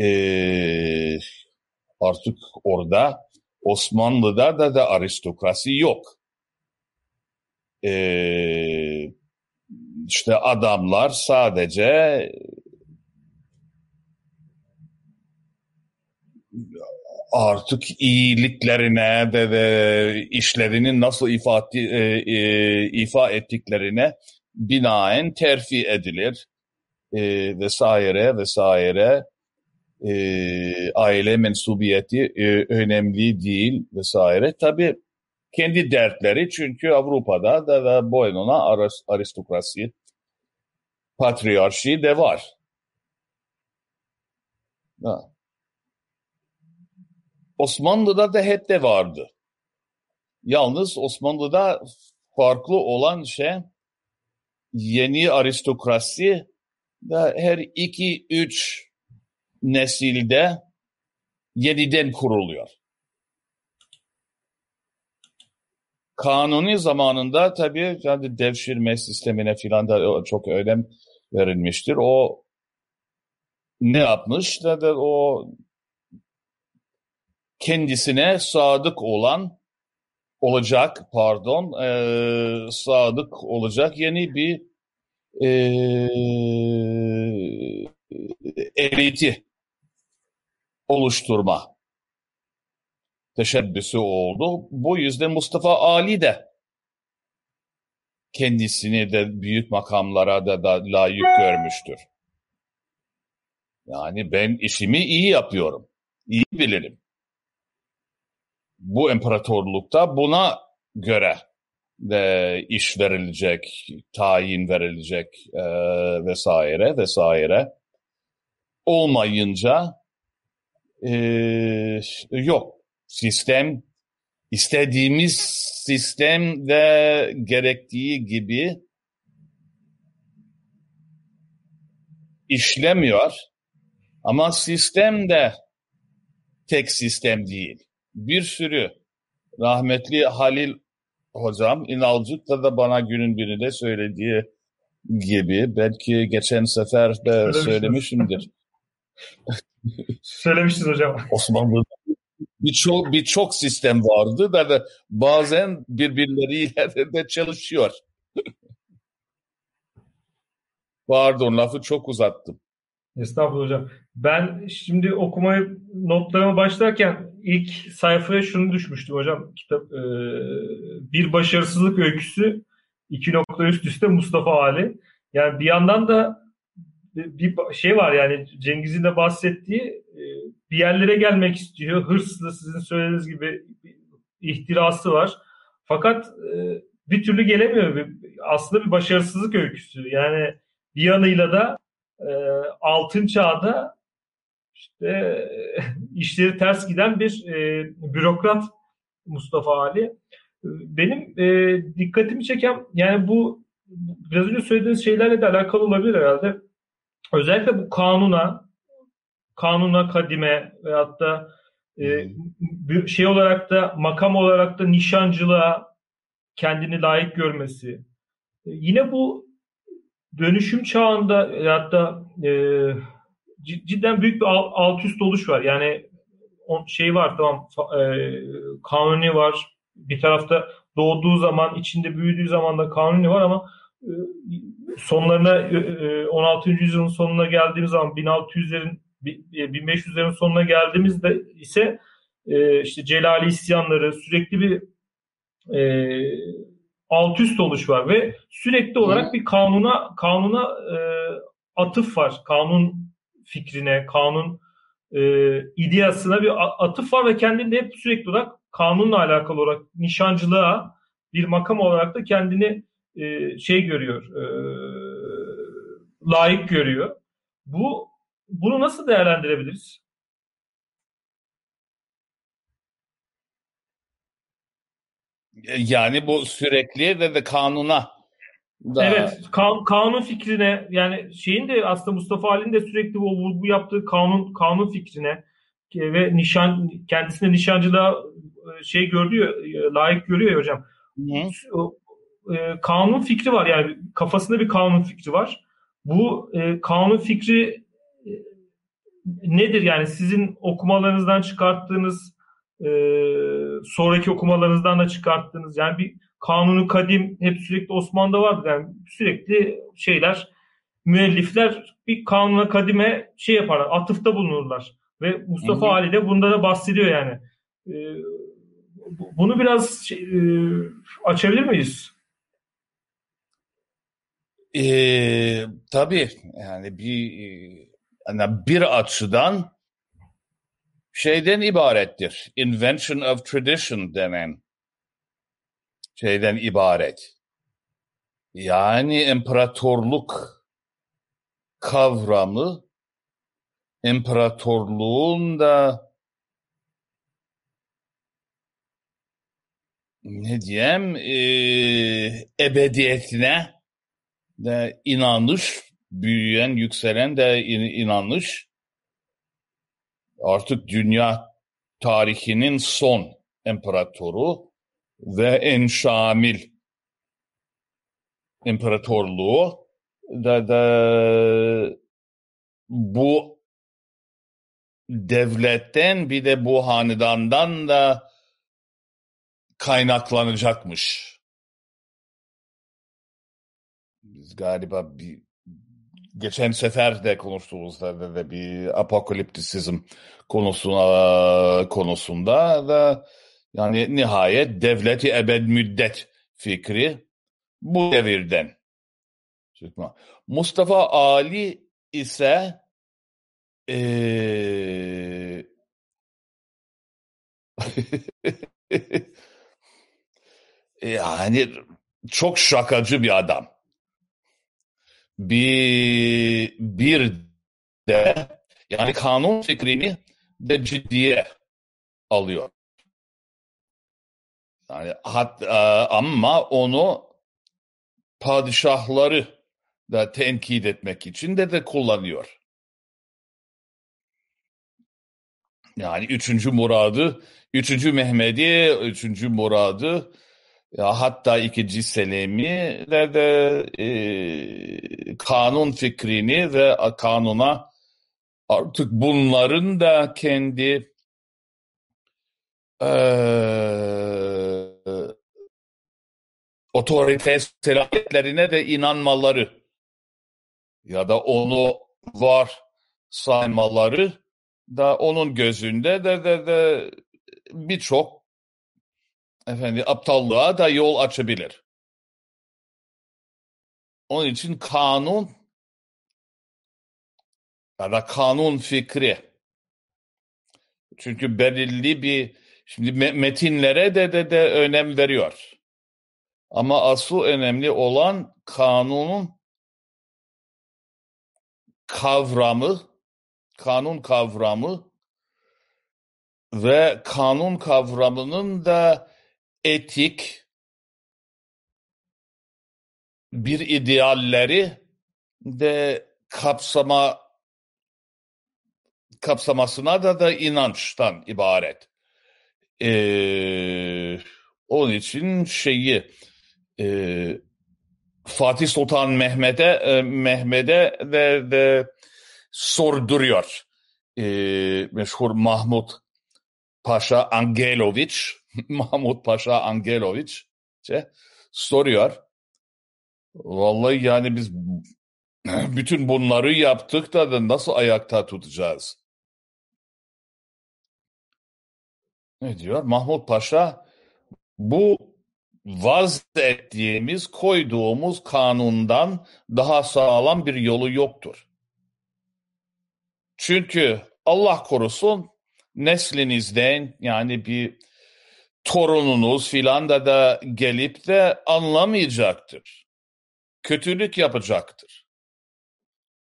E, artık orada Osmanlı'da da da aristokrasi yok. E, işte adamlar sadece artık iyiliklerine ve, ve işlerini nasıl ifade, e, e, ifa ettiklerine binaen terfi edilir e, vesaire vesaire e, aile mensubiyeti e, önemli değil vesaire. Tabi kendi dertleri çünkü Avrupa'da da ve boynuna aristokrasi, patriarşi de var. Ha. Osmanlı'da da hep de vardı. Yalnız Osmanlı'da farklı olan şey yeni aristokrasi da her iki üç nesilde yeniden kuruluyor. Kanuni zamanında tabii yani devşirme sistemine filan da çok önem verilmiştir. O ne yapmış da, da o kendisine sadık olan olacak pardon e, sadık olacak yeni bir e, eliti oluşturma teşebbüsü oldu. Bu yüzden Mustafa Ali de kendisini de büyük makamlara da, da layık görmüştür. Yani ben işimi iyi yapıyorum. İyi bilirim bu imparatorlukta buna göre de iş verilecek, tayin verilecek e, vesaire vesaire olmayınca e, yok sistem istediğimiz sistem ve gerektiği gibi işlemiyor ama sistem de tek sistem değil bir sürü rahmetli Halil hocam İnalcık'ta da bana günün birinde söylediği gibi belki geçen sefer de söylemişimdir. [laughs] Söylemiştiniz hocam. Osmanlı'da birçok birçok sistem vardı da, da bazen birbirleriyle de, de çalışıyor. [laughs] Pardon lafı çok uzattım. Estağfurullah hocam. Ben şimdi okumayı notlarıma başlarken ilk sayfaya şunu düşmüştüm hocam. Kitap e, bir başarısızlık öyküsü iki nokta üst üste Mustafa Ali. Yani bir yandan da bir şey var yani Cengiz'in de bahsettiği e, bir yerlere gelmek istiyor. Hırslı sizin söylediğiniz gibi ihtirası var. Fakat e, bir türlü gelemiyor. Aslında bir başarısızlık öyküsü. Yani bir yanıyla da e, altın çağda işte [laughs] işleri ters giden bir e, bürokrat Mustafa Ali. Benim e, dikkatimi çeken yani bu biraz önce söylediğiniz şeylerle de alakalı olabilir herhalde. Özellikle bu kanuna kanuna kadime veyahut da e, şey olarak da makam olarak da nişancılığa kendini layık görmesi. E, yine bu dönüşüm çağında hatta e, cidden büyük bir alt üst oluş var. Yani şey var tamam e, kanuni var. Bir tarafta doğduğu zaman, içinde büyüdüğü zaman da kanuni var ama sonlarına e, 16. yüzyılın sonuna geldiğimiz zaman 1600'lerin 1500'lerin sonuna geldiğimizde ise e, işte Celali isyanları sürekli bir e, alt üst oluş var ve sürekli olarak bir kanuna kanuna e, atıf var. Kanun fikrine, kanun e, ideasına bir atıf var ve kendini hep sürekli olarak kanunla alakalı olarak nişancılığa bir makam olarak da kendini e, şey görüyor, e, layık görüyor. Bu bunu nasıl değerlendirebiliriz? Yani bu sürekli ve de kanuna da... Evet, kan, kanun fikrine yani şeyin de aslında Mustafa Ali'nin de sürekli bu vurgu yaptığı kanun kanun fikrine ve nişan kendisine nişancılığa e, şey görüyor, e, layık görüyor ya hocam. O, e, kanun fikri var yani kafasında bir kanun fikri var. Bu e, kanun fikri e, nedir yani sizin okumalarınızdan çıkarttığınız e, sonraki okumalarınızdan da çıkarttığınız yani bir kanunu kadim hep sürekli Osmanlı'da vardı yani sürekli şeyler müellifler bir kanuna kadime şey yaparlar atıfta bulunurlar ve Mustafa Ali de bunda da bahsediyor yani. E, bunu biraz şey, e, açabilir miyiz? Ee, tabii yani bir yani bir açıdan şeyden ibarettir. Invention of tradition denen şeyden ibaret. Yani imparatorluk kavramı imparatorluğun da ne diyeyim e, ebediyetine de inanış büyüyen, yükselen de inanış artık dünya tarihinin son imparatoru ve en şamil imparatorluğu da, da bu devletten bir de bu hanedandan da kaynaklanacakmış. Biz galiba bir geçen sefer de konuştuğumuzda da, da bir apokaliptisizm konusuna konusunda da yani nihayet devleti ebed müddet fikri bu devirden çıkma. Mustafa Ali ise ee, [laughs] yani çok şakacı bir adam. Bir, bir de yani kanun fikrini de ciddiye alıyor. Yani hat, e, ama onu padişahları da tenkit etmek için de de kullanıyor. Yani üçüncü muradı, üçüncü Mehmedi, üçüncü muradı ya hatta ikinci Selemi de, de e, kanun fikrini ve kanuna artık bunların da kendi e, otorite selahiyetlerine de inanmaları ya da onu var saymaları da onun gözünde de de, de birçok efendi aptallığa da yol açabilir. Onun için kanun ya da kanun fikri çünkü belirli bir şimdi metinlere de de de önem veriyor. Ama asıl önemli olan kanunun kavramı, kanun kavramı ve kanun kavramının da etik bir idealleri de kapsama kapsamasına da da inançtan ibaret. E, onun için şeyi e, Fatih Sultan Mehmet'e e, Mehmet'e de, de sorduruyor. E, meşhur Mahmut Paşa Angeloviç [laughs] Mahmut Paşa Angeloviç soruyor. Vallahi yani biz [clears throat] bütün bunları yaptık da, nasıl ayakta tutacağız? Ne diyor? Mahmut Paşa bu vaz ettiğimiz, koyduğumuz kanundan daha sağlam bir yolu yoktur. Çünkü Allah korusun neslinizden yani bir torununuz filan da da gelip de anlamayacaktır. Kötülük yapacaktır.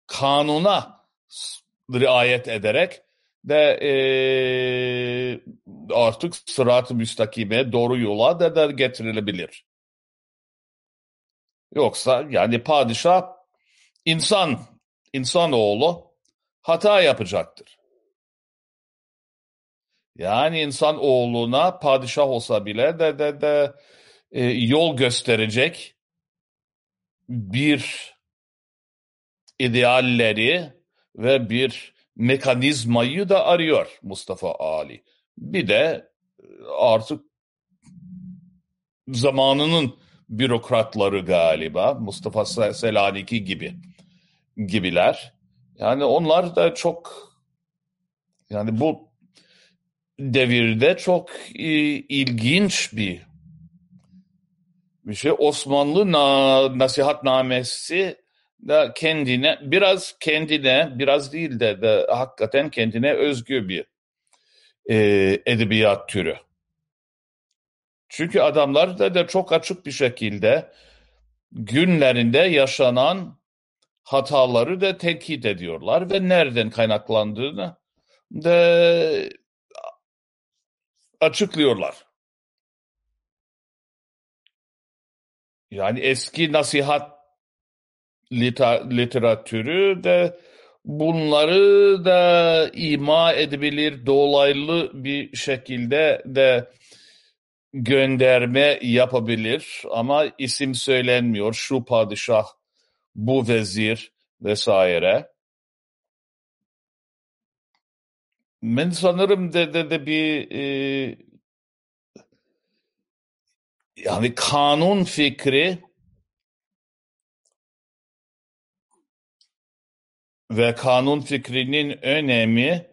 Kanuna riayet ederek de e, artık sırat-ı müstakime doğru yola da, da getirilebilir. Yoksa yani padişah insan, insanoğlu hata yapacaktır. Yani insan oğluna padişah olsa bile de de de e, yol gösterecek bir idealleri ve bir mekanizmayı da arıyor Mustafa Ali. Bir de artık zamanının bürokratları galiba Mustafa Selanik'i gibi gibiler. Yani onlar da çok yani bu devirde çok e, ilginç bir bir şey. Osmanlı na, nasihatnamesi da kendine biraz kendine biraz değil de, de hakikaten kendine özgü bir e, edebiyat türü. Çünkü adamlar da, da çok açık bir şekilde günlerinde yaşanan hataları da tenkit ediyorlar ve nereden kaynaklandığını da açıklıyorlar. Yani eski nasihat literatürü de bunları da ima edebilir dolaylı bir şekilde de gönderme yapabilir ama isim söylenmiyor. Şu padişah, bu vezir vesaire. Ben sanırım de, de, de bir e, yani kanun fikri ve kanun fikrinin önemi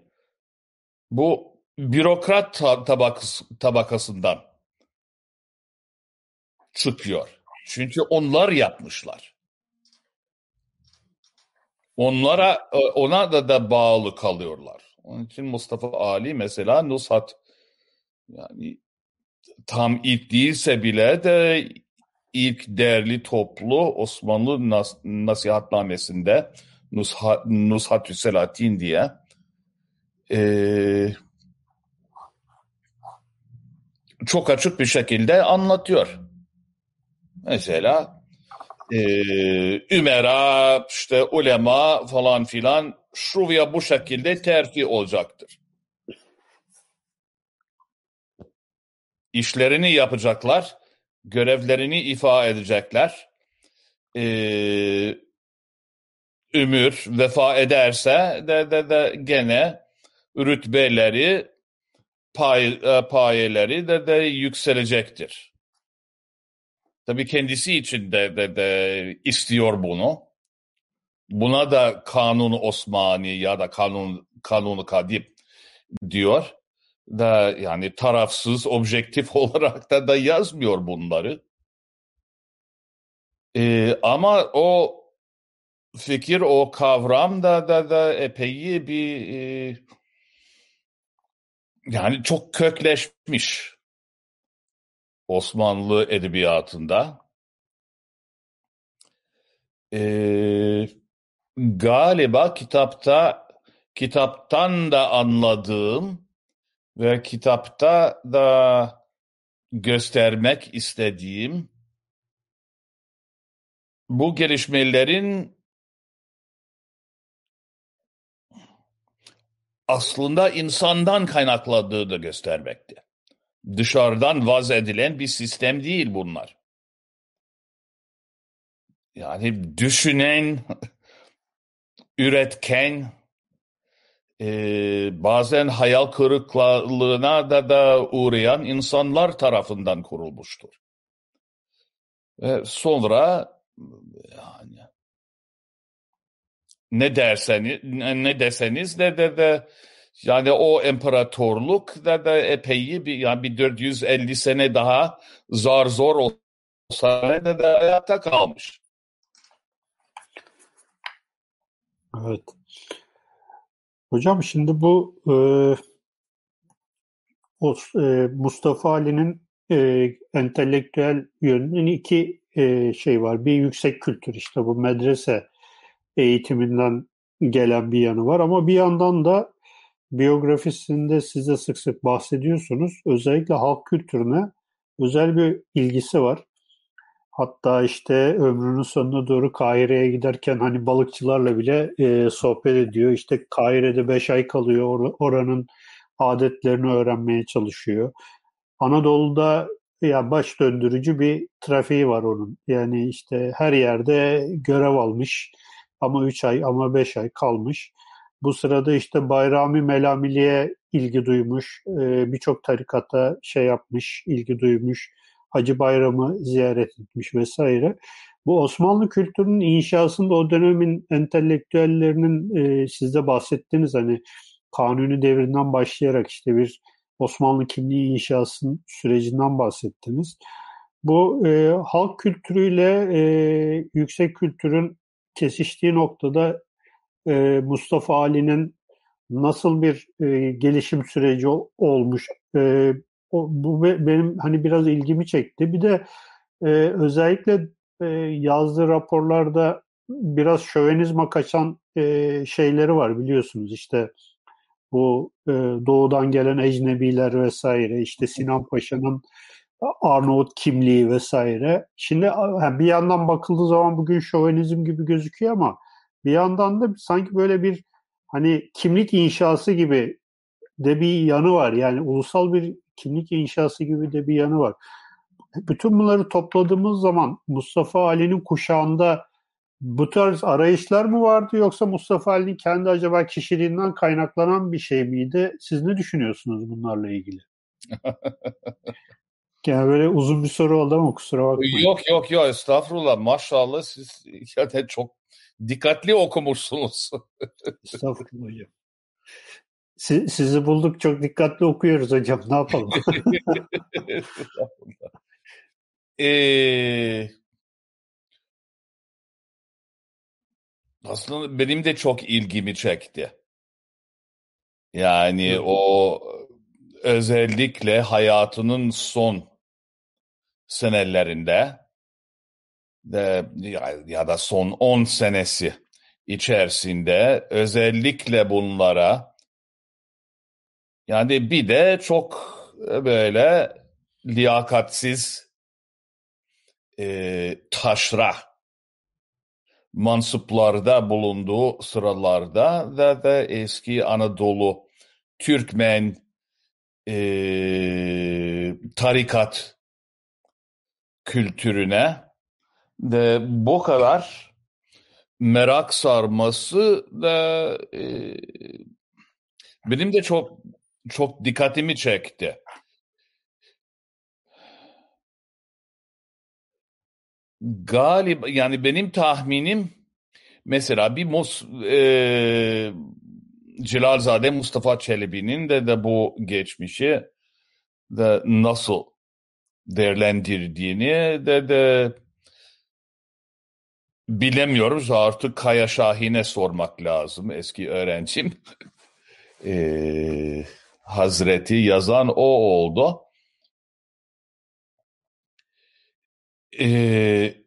bu bürokrat tabakası, tabakasından çıkıyor. Çünkü onlar yapmışlar. Onlara ona da da bağlı kalıyorlar. Onun için Mustafa Ali mesela Nushat yani tam ilk değilse bile de ilk değerli toplu Osmanlı nas nasihatnamesinde Nushat, Nushatü Selatin diye e, çok açık bir şekilde anlatıyor. Mesela e, Ümera, işte ulema falan filan şu veya bu şekilde terfi olacaktır. İşlerini yapacaklar, görevlerini ifa edecekler. Ee, ümür vefa ederse de, de, de gene rütbeleri pay, e, payeleri de, de yükselecektir. Tabii kendisi için de, de, de istiyor bunu. Buna da Kanun Osmani ya da Kanun Kanunu Kadip diyor. Da yani tarafsız, objektif [laughs] olarak da da yazmıyor bunları. Ee, ama o fikir, o kavram da da da epey bir e, yani çok kökleşmiş Osmanlı edebiyatında. Ee, galiba kitapta kitaptan da anladığım ve kitapta da göstermek istediğim bu gelişmelerin aslında insandan kaynakladığını göstermekte. Dışarıdan vaz edilen bir sistem değil bunlar. Yani düşünen, [laughs] üretken, e, bazen hayal kırıklığına da, da uğrayan insanlar tarafından kurulmuştur. Ve sonra yani ne derseniz ne deseniz de de, de yani o imparatorluk da da epey bir yani bir 450 sene daha zar zor olsa da da hayatta kalmış. Evet. Hocam şimdi bu e, o, e, Mustafa Ali'nin e, entelektüel yönünün iki e, şey var. Bir yüksek kültür işte bu medrese eğitiminden gelen bir yanı var ama bir yandan da biyografisinde size sık sık bahsediyorsunuz. Özellikle halk kültürüne özel bir ilgisi var. Hatta işte ömrünün sonuna doğru Kahire'ye giderken hani balıkçılarla bile e, sohbet ediyor. İşte Kahire'de 5 ay kalıyor. Or- oranın adetlerini öğrenmeye çalışıyor. Anadolu'da ya baş döndürücü bir trafiği var onun. Yani işte her yerde görev almış ama 3 ay ama 5 ay kalmış. Bu sırada işte Bayrami Melamili'ye ilgi duymuş. E, Birçok tarikata şey yapmış, ilgi duymuş. Hacı Bayram'ı ziyaret etmiş vesaire. Bu Osmanlı kültürünün inşasında o dönemin entelektüellerinin e, siz de bahsettiğiniz hani Kanuni devrinden başlayarak işte bir Osmanlı kimliği inşasının sürecinden bahsettiniz. Bu e, halk kültürüyle e, yüksek kültürün kesiştiği noktada e, Mustafa Ali'nin nasıl bir e, gelişim süreci olmuş? E, o, bu benim hani biraz ilgimi çekti. Bir de e, özellikle e, yazdığı raporlarda biraz şövenizma kaçan e, şeyleri var biliyorsunuz. İşte bu e, doğudan gelen ecnebiler vesaire, işte Sinan Paşa'nın Arnavut kimliği vesaire. Şimdi bir yandan bakıldığı zaman bugün şovenizm gibi gözüküyor ama bir yandan da sanki böyle bir hani kimlik inşası gibi de bir yanı var. Yani ulusal bir kimlik inşası gibi de bir yanı var. Bütün bunları topladığımız zaman Mustafa Ali'nin kuşağında bu tarz arayışlar mı vardı yoksa Mustafa Ali'nin kendi acaba kişiliğinden kaynaklanan bir şey miydi? Siz ne düşünüyorsunuz bunlarla ilgili? [laughs] yani böyle uzun bir soru oldu ama kusura bakmayın. Yok yok yok estağfurullah maşallah siz yani [laughs] çok dikkatli okumuşsunuz. estağfurullah hocam. Siz, sizi bulduk çok dikkatli okuyoruz hocam ne yapalım? [laughs] ee, aslında benim de çok ilgimi çekti. Yani o özellikle hayatının son senelerinde de, ya da son 10 senesi içerisinde özellikle bunlara yani bir de çok böyle liyakatsiz e, taşra mansıplarda bulunduğu sıralarda da, da eski Anadolu Türkmen e, tarikat kültürüne de bu kadar merak sarması da e, benim de çok çok dikkatimi çekti. Galiba yani benim tahminim mesela bir Mus, e, Celalzade Mustafa Çelebi'nin de de bu geçmişi de nasıl değerlendirdiğini de de bilemiyoruz artık Kaya Şahin'e sormak lazım eski öğrencim. [laughs] e, Hazreti yazan o oldu. Ee,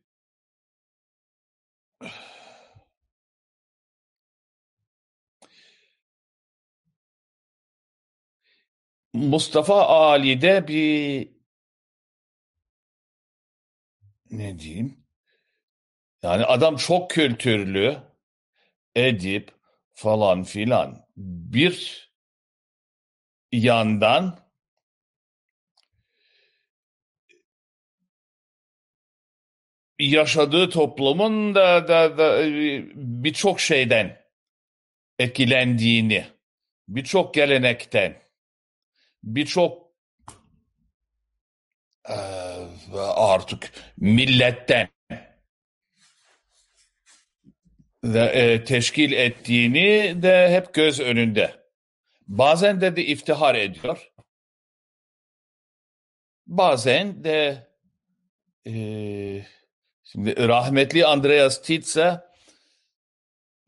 Mustafa Ali'de bir ne diyeyim? Yani adam çok kültürlü, edip falan filan. Bir yandan yaşadığı toplumun da, da, da birçok şeyden etkilendiğini, birçok gelenekten, birçok e, artık milletten de, e, teşkil ettiğini de hep göz önünde. Bazen de de iftihar ediyor. Bazen de e, şimdi rahmetli Andreas Tietze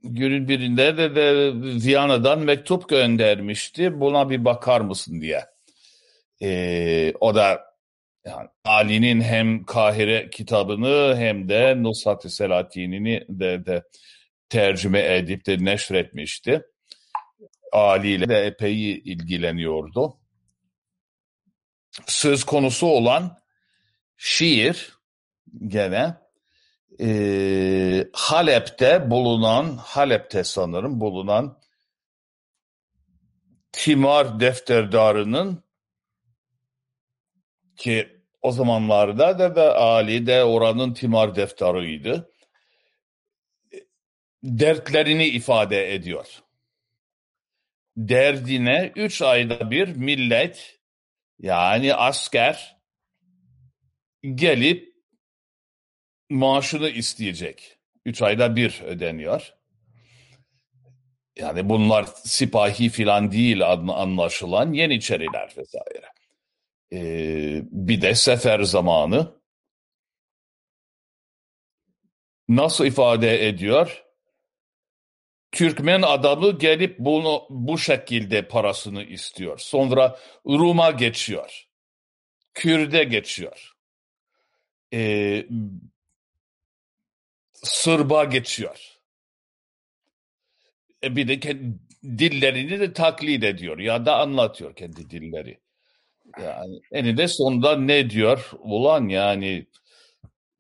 günün birinde de, de Viyana'dan mektup göndermişti. Buna bir bakar mısın diye. E, o da yani Ali'nin hem Kahire kitabını hem de Nusrat-ı Selahattin'ini de, de tercüme edip de neşretmişti. Ali ile de epey ilgileniyordu. Söz konusu olan şiir gene e, Halep'te bulunan, Halep'te sanırım bulunan Timar defterdarının ki o zamanlarda da, da Ali de oranın timar defteriydi. Dertlerini ifade ediyor. Derdine üç ayda bir millet yani asker gelip maaşını isteyecek. Üç ayda bir ödeniyor. Yani bunlar sipahi filan değil anlaşılan Yeniçeriler vesaire. Ee, bir de sefer zamanı. Nasıl ifade ediyor? Türkmen adamı gelip bunu bu şekilde parasını istiyor. Sonra Rum'a geçiyor. Kürde geçiyor. Ee, Sırba geçiyor. E bir de kendi dillerini de taklit ediyor ya da anlatıyor kendi dilleri. Yani eninde sonunda ne diyor? Ulan yani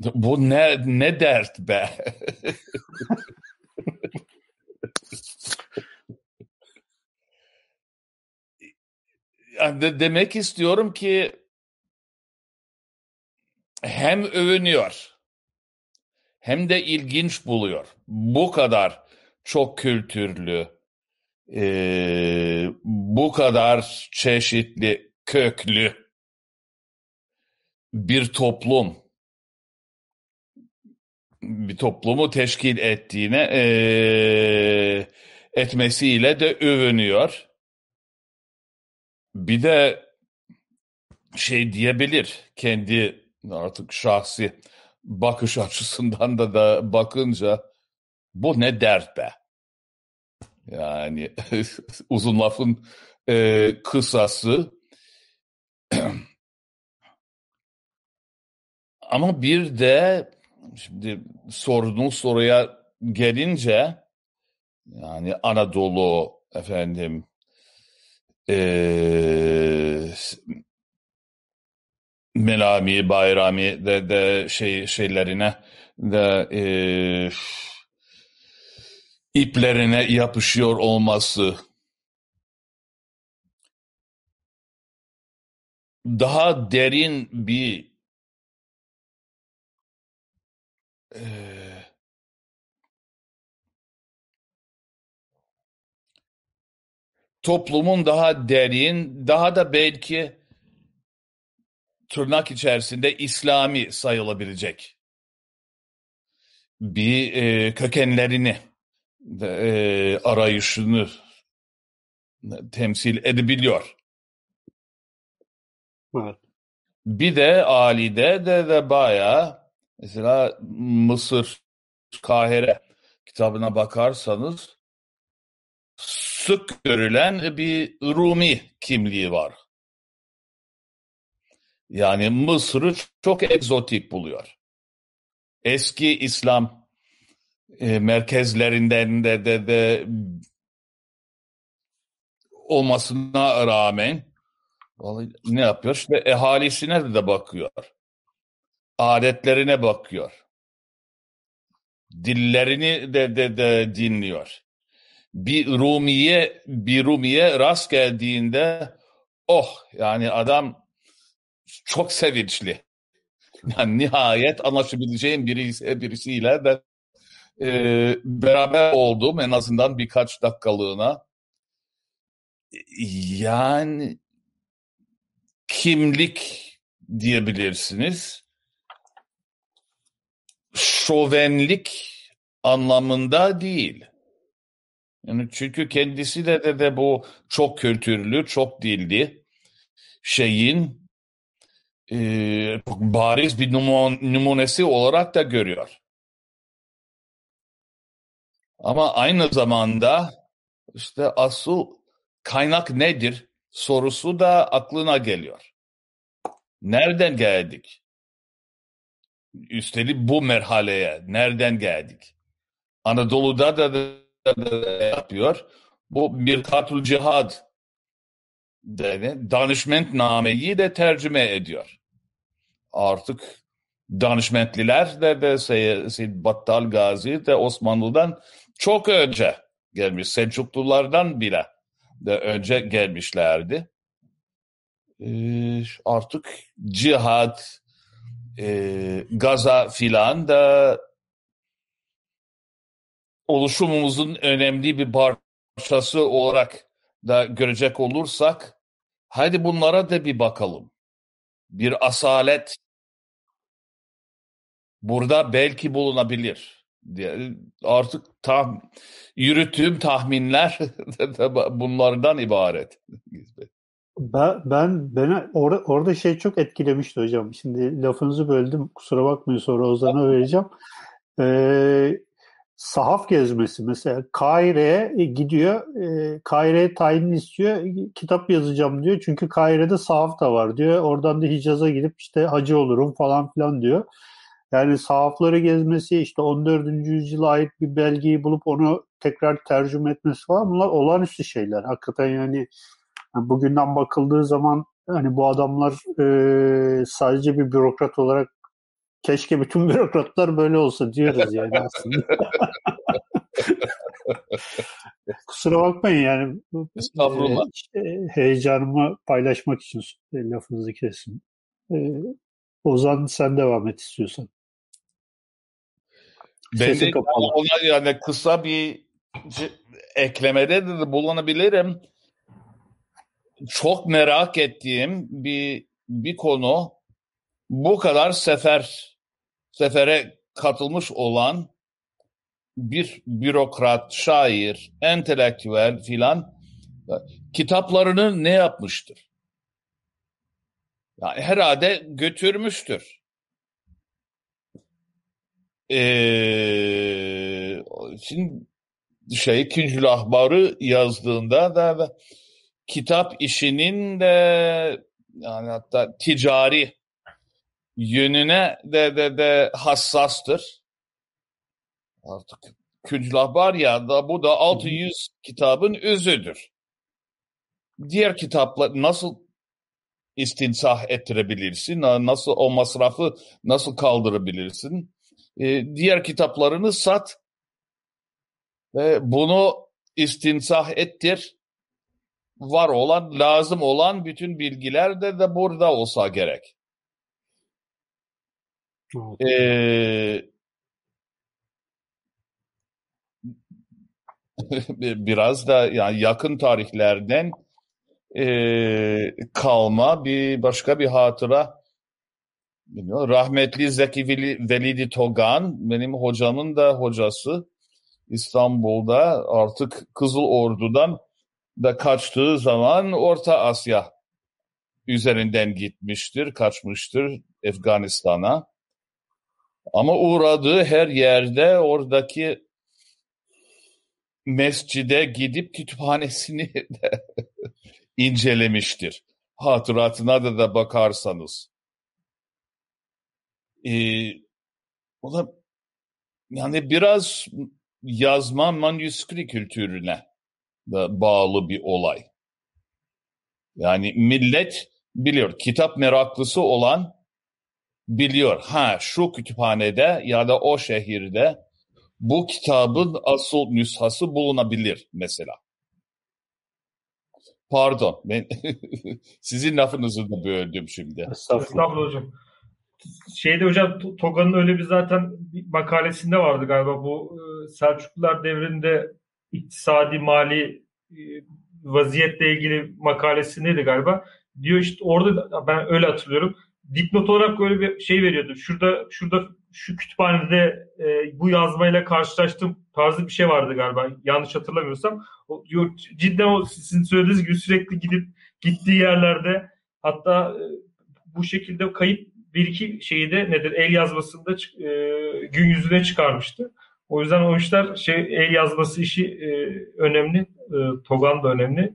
bu ne ne dert be. [laughs] de demek istiyorum ki hem övünüyor hem de ilginç buluyor. Bu kadar çok kültürlü, e, bu kadar çeşitli, köklü bir toplum, bir toplumu teşkil ettiğine e, etmesiyle de övünüyor. Bir de şey diyebilir kendi artık şahsi bakış [laughs] açısından da da bakınca bu ne dert be. Yani [laughs] uzun lafın e, kısası. [clears throat] Ama bir de şimdi sorduğunuz soruya gelince yani Anadolu efendim e, Melami, Bayrami de, de şey şeylerine de e, iplerine yapışıyor olması. Daha derin bir e, toplumun daha derin, daha da belki tırnak içerisinde İslami sayılabilecek bir e, kökenlerini e, arayışını temsil edebiliyor. Evet. Bir de Ali'de de, de bayağı mesela Mısır Kahire kitabına bakarsanız sık görülen bir Rumi kimliği var. Yani Mısır'ı çok egzotik buluyor. Eski İslam e, merkezlerinden de, de, de olmasına rağmen ne yapıyor? İşte ehalisine de bakıyor. Adetlerine bakıyor. Dillerini de, de, de dinliyor. Bir Rumiye bir Rumiye rast geldiğinde oh yani adam çok sevinçli. [laughs] Yani nihayet anlaşabileceğim birisi, birisiyle de e, beraber oldum en azından birkaç dakikalığına. Yani kimlik diyebilirsiniz. Şovenlik anlamında değil. Yani çünkü kendisi de, de, de bu çok kültürlü, çok dilli şeyin e, bariz bir numunesi olarak da görüyor. Ama aynı zamanda işte asıl kaynak nedir sorusu da aklına geliyor. Nereden geldik? Üstelik bu merhaleye nereden geldik? Anadolu'da da, da, da yapıyor. Bu bir katul cihad danışment nameyi de tercüme ediyor. Artık danışmentliler de, de Seyyid Battal Gazi de Osmanlı'dan çok önce gelmiş. Selçuklulardan bile de önce gelmişlerdi. Ee, artık cihad, e, gaza filan da oluşumumuzun önemli bir parçası olarak da görecek olursak hadi bunlara da bir bakalım. Bir asalet burada belki bulunabilir. Artık tam yürüttüğüm tahminler [laughs] bunlardan ibaret. Ben, ben beni or, orada şey çok etkilemişti hocam. Şimdi lafınızı böldüm. Kusura bakmayın sonra Ozan'a vereceğim. Ee, sahaf gezmesi mesela Kahire'ye gidiyor. E, tayin istiyor. Kitap yazacağım diyor. Çünkü Kahire'de sahaf da var diyor. Oradan da Hicaz'a gidip işte hacı olurum falan filan diyor. Yani sahafları gezmesi işte 14. yüzyıla ait bir belgeyi bulup onu tekrar tercüme etmesi falan bunlar olağanüstü şeyler. Hakikaten yani bugünden bakıldığı zaman hani bu adamlar e, sadece bir bürokrat olarak keşke bütün bürokratlar böyle olsa diyoruz yani aslında. [laughs] Kusura bakmayın yani. Estağfurullah. E, heyecanımı paylaşmak için lafınızı kesin. E, Ozan sen devam et istiyorsan. Ben de ona yani kısa bir eklemede de bulunabilirim. Çok merak ettiğim bir bir konu bu kadar sefer sefere katılmış olan bir bürokrat, şair, entelektüel filan kitaplarını ne yapmıştır? Yani herhalde götürmüştür. Ee, şimdi şey Küncül Ahbar'ı yazdığında da, da kitap işinin de yani hatta ticari yönüne de de de hassastır. Artık Küncül Ahbar ya da bu da 600 kitabın özüdür. Diğer kitaplar nasıl istinsah ettirebilirsin? Nasıl o masrafı nasıl kaldırabilirsin? Ee, diğer kitaplarını sat ve bunu istinsah ettir. Var olan, lazım olan bütün bilgiler de, de burada olsa gerek. Ee, [laughs] biraz da yani yakın tarihlerden e, kalma bir başka bir hatıra. Bilmiyorum, rahmetli Zeki Velidi Togan benim hocamın da hocası. İstanbul'da artık Kızıl Ordu'dan da kaçtığı zaman Orta Asya üzerinden gitmiştir, kaçmıştır Afganistan'a. Ama uğradığı her yerde oradaki mescide gidip kütüphanesini de [laughs] incelemiştir. Hatıratına da, da bakarsanız. Ee, o da yani biraz yazma manüskri kültürüne da bağlı bir olay. Yani millet biliyor, kitap meraklısı olan biliyor. Ha şu kütüphanede ya da o şehirde bu kitabın asıl nüshası bulunabilir mesela. Pardon. Ben [laughs] sizin lafınızı da böldüm şimdi. Estağfurullah. Hocam. Şeyde hocam To- Toga'nın öyle bir zaten bir makalesinde vardı galiba bu e, Selçuklular devrinde iktisadi mali e, vaziyetle ilgili makalesindeydi galiba. Diyor işte orada ben öyle hatırlıyorum. Dipnot olarak böyle bir şey veriyordu. Şurada şurada şu kütüphanede e, bu yazmayla karşılaştım tarzı bir şey vardı galiba. Yanlış hatırlamıyorsam. O, diyor, cidden o sizin söylediğiniz gibi sürekli gidip gittiği yerlerde hatta e, bu şekilde kayıp bir iki şeyi de nedir el yazmasında e, gün yüzüne çıkarmıştı. O yüzden o işler şey el yazması işi e, önemli. E, Togan da önemli.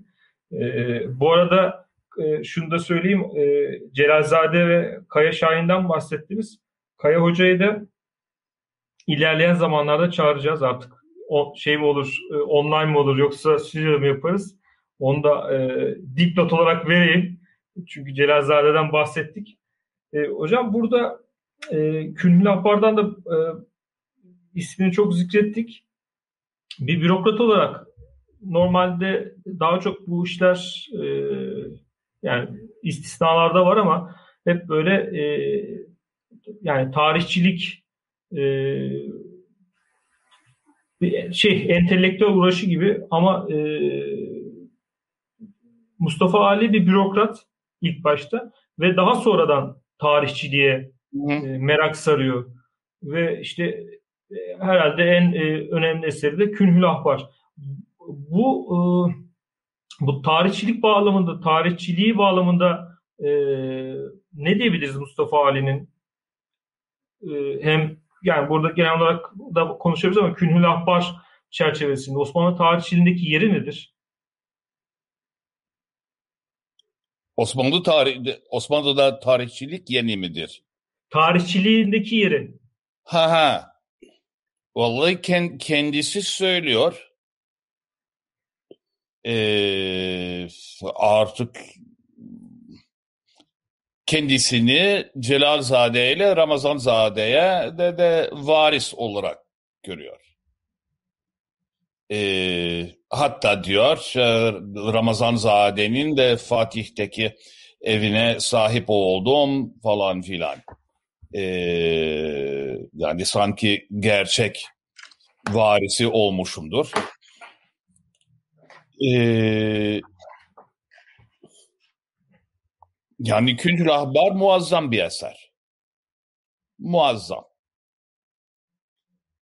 E, bu arada e, şunu da söyleyeyim. E, Celalzade ve Kaya Şahin'den bahsettiğimiz Kaya Hoca'yı da ilerleyen zamanlarda çağıracağız artık. O, şey mi olur, e, online mi olur yoksa stüdyoda mı yaparız? Onu da e, dipnot olarak vereyim. Çünkü Celalzade'den bahsettik. E, hocam burada e, Kühnül Ahbar'dan da e, ismini çok zikrettik. Bir bürokrat olarak normalde daha çok bu işler e, yani istisnalarda var ama hep böyle e, yani tarihçilik e, şey entelektüel uğraşı gibi ama e, Mustafa Ali bir bürokrat ilk başta ve daha sonradan tarihçiliğe e, merak sarıyor. Ve işte e, herhalde en e, önemli eseri de Künhül Ahbar. Bu e, bu tarihçilik bağlamında, tarihçiliği bağlamında e, ne diyebiliriz Mustafa Ali'nin e, hem yani burada genel olarak da konuşabiliriz ama Künhül Ahbar çerçevesinde Osmanlı tarihçiliğindeki yeri nedir? Osmanlı tarih Osmanlı'da tarihçilik yeni midir? Tarihçiliğindeki yeri. Ha ha. Vallahi ken- kendisi söylüyor. Ee, artık kendisini Celalzade ile Ramazanzade'ye de, de varis olarak görüyor. Ee, hatta diyor e, Ramazanzade'nin de Fatih'teki evine sahip oldum falan filan. Ee, yani sanki gerçek varisi olmuşumdur. Ee, yani Kündül Ahbar muazzam bir eser. Muazzam.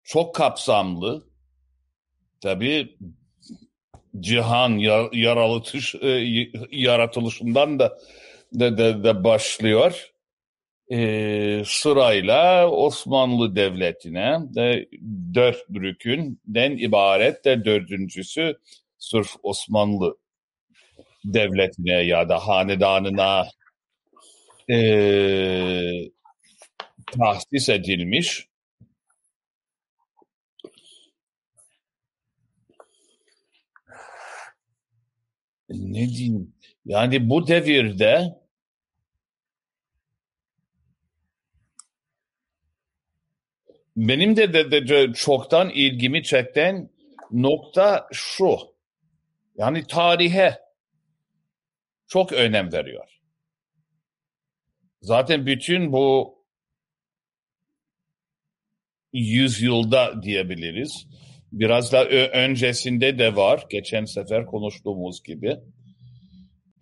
Çok kapsamlı. Tabii cihan yar, yaralıtış, e, yaratılışından da da, da, da başlıyor. Ee, sırayla Osmanlı Devleti'ne de dört rükünden ibaret de dördüncüsü sırf Osmanlı Devleti'ne ya da hanedanına e, tahsis edilmiş. Ne diyeyim? Yani bu devirde benim de, de, de, de çoktan ilgimi çeken nokta şu. Yani tarihe çok önem veriyor. Zaten bütün bu yüzyılda diyebiliriz. Biraz da öncesinde de var. Geçen sefer konuştuğumuz gibi.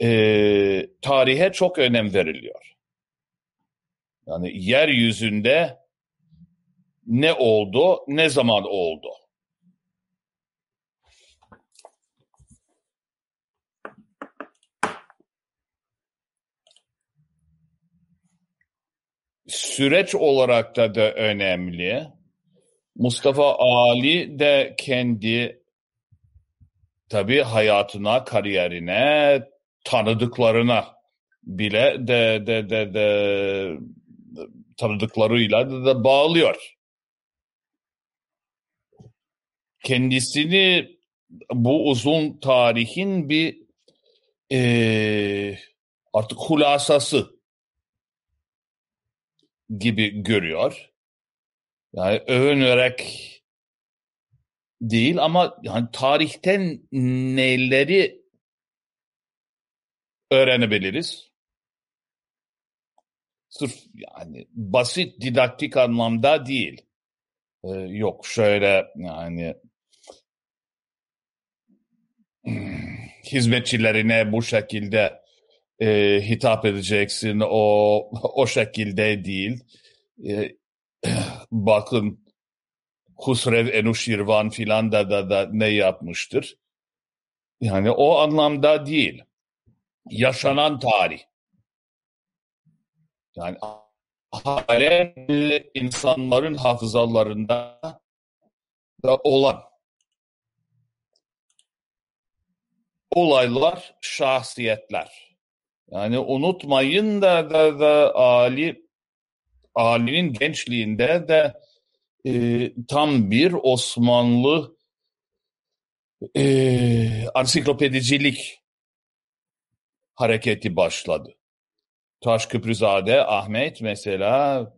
Ee, tarihe çok önem veriliyor. Yani yeryüzünde ne oldu, ne zaman oldu? Süreç olarak da da önemli. Mustafa Ali de kendi tabii hayatına, kariyerine, tanıdıklarına bile de de de, de tanıdıklarıyla da, da bağlıyor. Kendisini bu uzun tarihin bir e, artık hulasası gibi görüyor. Yani övünerek değil ama yani tarihten neleri öğrenebiliriz. Sırf yani basit didaktik anlamda değil. Ee, yok şöyle yani [clears throat] hizmetçilerine bu şekilde e, hitap edeceksin. O o şekilde değil. E, [clears throat] bakın Husrev Enuşirvan filan da, da da ne yapmıştır. Yani o anlamda değil. Yaşanan tarih. Yani halen insanların hafızalarında da olan olaylar, şahsiyetler. Yani unutmayın da, da, da Ali Ali'nin gençliğinde de e, tam bir Osmanlı e, ansiklopedicilik hareketi başladı. Taşköprüzade Ahmet mesela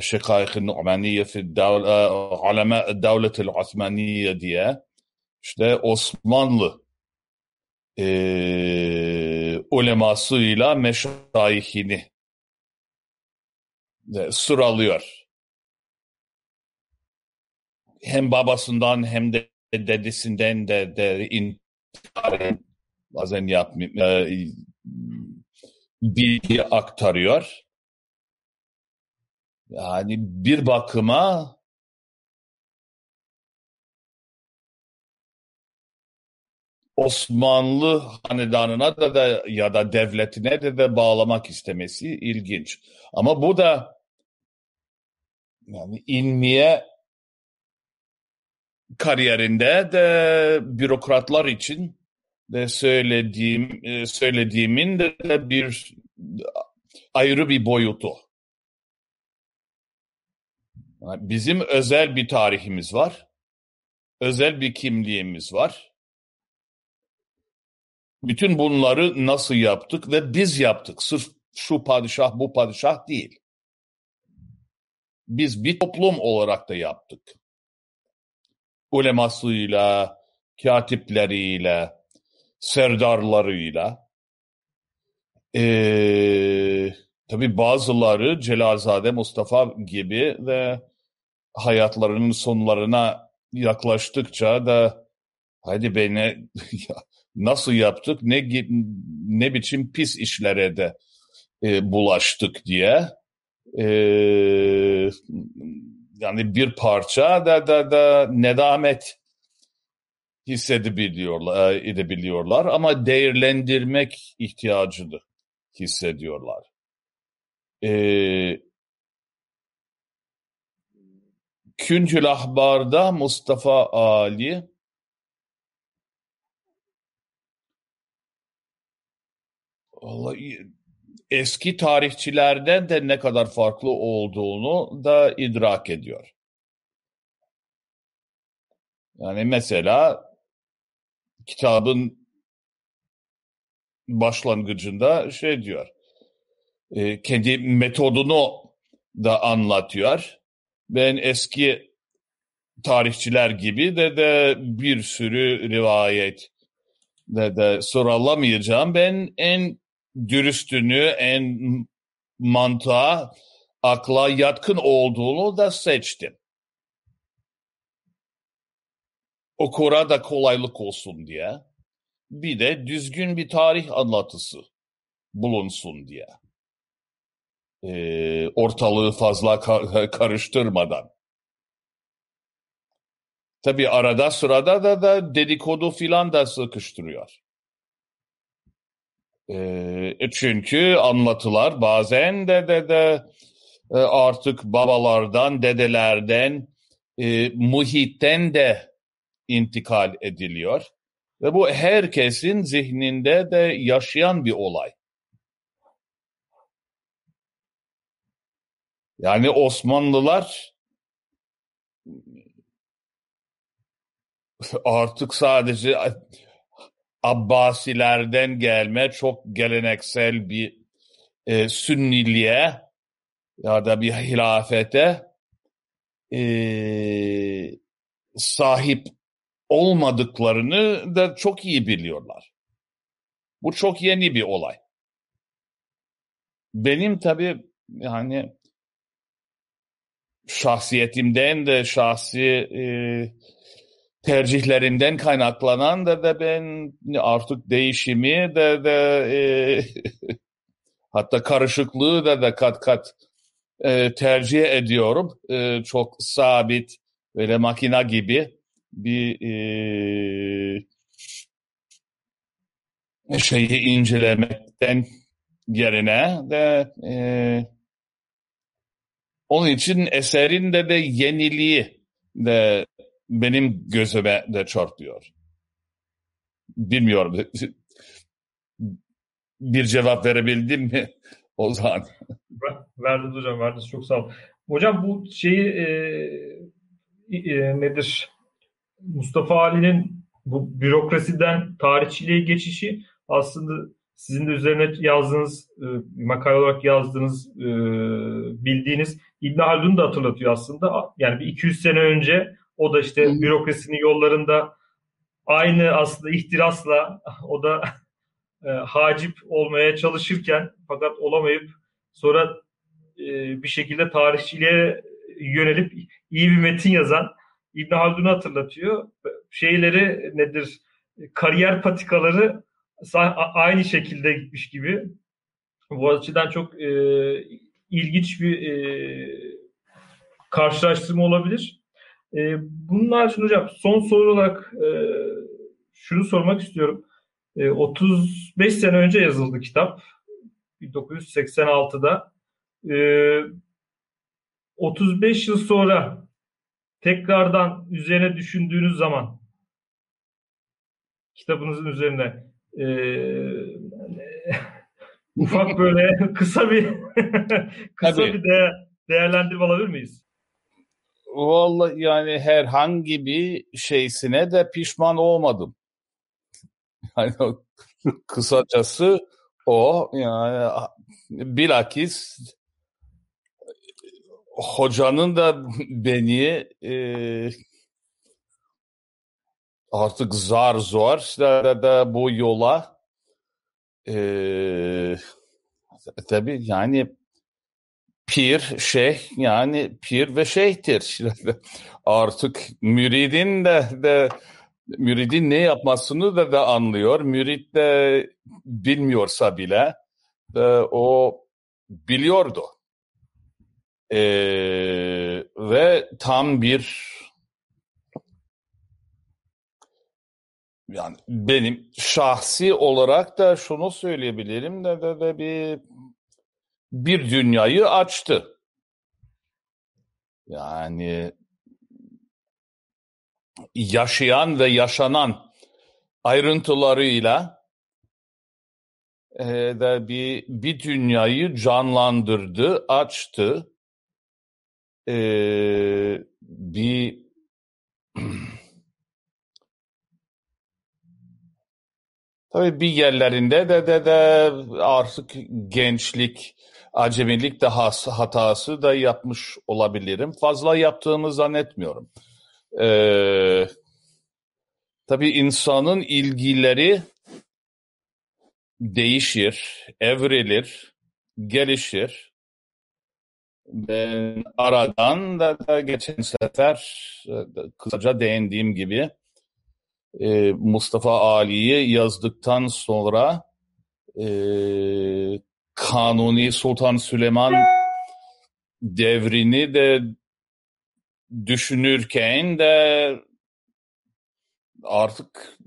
Şekaik Nu'maniye fi Aleme Devletil Osmaniye diye işte Osmanlı e, ulemasıyla meşayihini de sıralıyor. Hem babasından hem de dedesinden de, de intihar bazen yapmıyor, e, bilgi aktarıyor. Yani bir bakıma Osmanlı hanedanına da, da ya da devletine de de bağlamak istemesi ilginç. Ama bu da yani ilmiye kariyerinde de bürokratlar için de söylediğim e, söylediğimin de bir ayrı bir boyutu. Bizim özel bir tarihimiz var. Özel bir kimliğimiz var. Bütün bunları nasıl yaptık ve biz yaptık. Sırf şu padişah bu padişah değil. Biz bir toplum olarak da yaptık. Ulemasıyla, katipleriyle, serdarlarıyla. Ee, tabii bazıları Celalzade Mustafa gibi ve hayatlarının sonlarına yaklaştıkça da hadi beni [laughs] nasıl yaptık ne ne biçim pis işlere de e, bulaştık diye e, yani bir parça da da da nedamet hissedebiliyorlar, e, edebiliyorlar ama değerlendirmek ihtiyacını hissediyorlar. Ee, Küncül Ahbar'da Mustafa Ali Vallahi eski tarihçilerden de ne kadar farklı olduğunu da idrak ediyor. Yani mesela kitabın başlangıcında şey diyor, e, kendi metodunu da anlatıyor. Ben eski tarihçiler gibi de de bir sürü rivayet de de sıralamayacağım. Ben en dürüstünü, en mantığa, akla yatkın olduğunu da seçtim. okura da kolaylık olsun diye. Bir de düzgün bir tarih anlatısı bulunsun diye. Ee, ortalığı fazla [laughs] karıştırmadan. Tabi arada sırada da, da dedikodu filan da sıkıştırıyor. Ee, çünkü anlatılar bazen de de de e, artık babalardan, dedelerden, e, muhitten de intikal ediliyor. Ve bu herkesin zihninde de yaşayan bir olay. Yani Osmanlılar artık sadece Abbasilerden gelme çok geleneksel bir e, sünniliğe ya da bir hilafete e, sahip olmadıklarını da çok iyi biliyorlar. Bu çok yeni bir olay. Benim tabii yani şahsiyetimden de şahsi e, tercihlerimden kaynaklanan da da ben artık değişimi de de e, [laughs] hatta karışıklığı da da kat kat e, tercih ediyorum. E, çok sabit böyle makina gibi bir e, şeyi incelemekten yerine de e, onun için eserin de de yeniliği de benim gözüme de çarpıyor. Bilmiyorum. Bir cevap verebildim mi o zaman? Verdiniz hocam, verdiniz. Çok sağ olun. Hocam bu şeyi e, e, nedir? Mustafa Ali'nin bu bürokrasiden tarihçiliğe geçişi aslında sizin de üzerine yazdığınız, e, makale olarak yazdığınız, e, bildiğiniz İbn Haldun'u da hatırlatıyor aslında. Yani bir 200 sene önce o da işte Hı. bürokrasinin yollarında aynı aslında ihtirasla o da e, hacip olmaya çalışırken fakat olamayıp sonra e, bir şekilde tarihçiliğe yönelip iyi bir metin yazan İbn Haldun'u hatırlatıyor. Şeyleri nedir? Kariyer patikaları aynı şekilde gitmiş gibi. Bu açıdan çok e, ilginç bir e, karşılaştırma olabilir. E, bunun haricinde hocam son soru olarak e, şunu sormak istiyorum. E, 35 sene önce yazıldı kitap. 1986'da. E, 35 yıl sonra tekrardan üzerine düşündüğünüz zaman kitabınızın üzerine e, [laughs] ufak böyle kısa bir [laughs] kısa Tabii. bir de, değerlendirme alabilir miyiz? Vallahi yani herhangi bir şeysine de pişman olmadım. [laughs] Yani kısacası o yani bilakis hocanın da [laughs] beni e, artık zar zor da, da bu yola e, tabii yani pir, şeyh yani pir ve şeyhtir. Artık müridin de, de müridin ne yapmasını da, da anlıyor. Mürid de bilmiyorsa bile de o biliyordu. Ee, ve tam bir yani benim şahsi olarak da şunu söyleyebilirim de, de, de bir bir dünyayı açtı. Yani yaşayan ve yaşanan ayrıntılarıyla e, de bir bir dünyayı canlandırdı, açtı. E, bir [clears throat] Tabii bir yerlerinde de de de artık gençlik, acemilik de hatası da yapmış olabilirim. Fazla yaptığımı zannetmiyorum. Ee, tabii insanın ilgileri değişir, evrilir, gelişir. Ben aradan da, da geçen sefer kısaca değindiğim gibi e, Mustafa Ali'yi yazdıktan sonra e, Kanuni Sultan Süleyman devrini de düşünürken de artık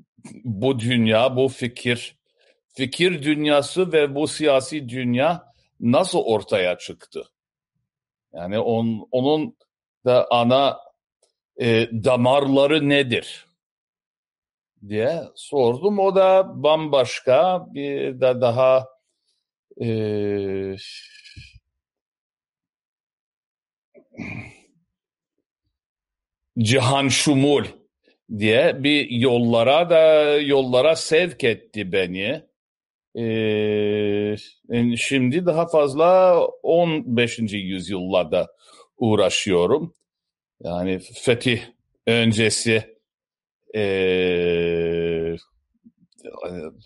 bu dünya, bu fikir, fikir dünyası ve bu siyasi dünya nasıl ortaya çıktı? Yani on, onun da ana e, damarları nedir? diye sordum. O da bambaşka bir de daha e, cihan şumul diye bir yollara da yollara sevk etti beni. Ee, şimdi daha fazla 15. yüzyıllarda uğraşıyorum. Yani fetih öncesi e,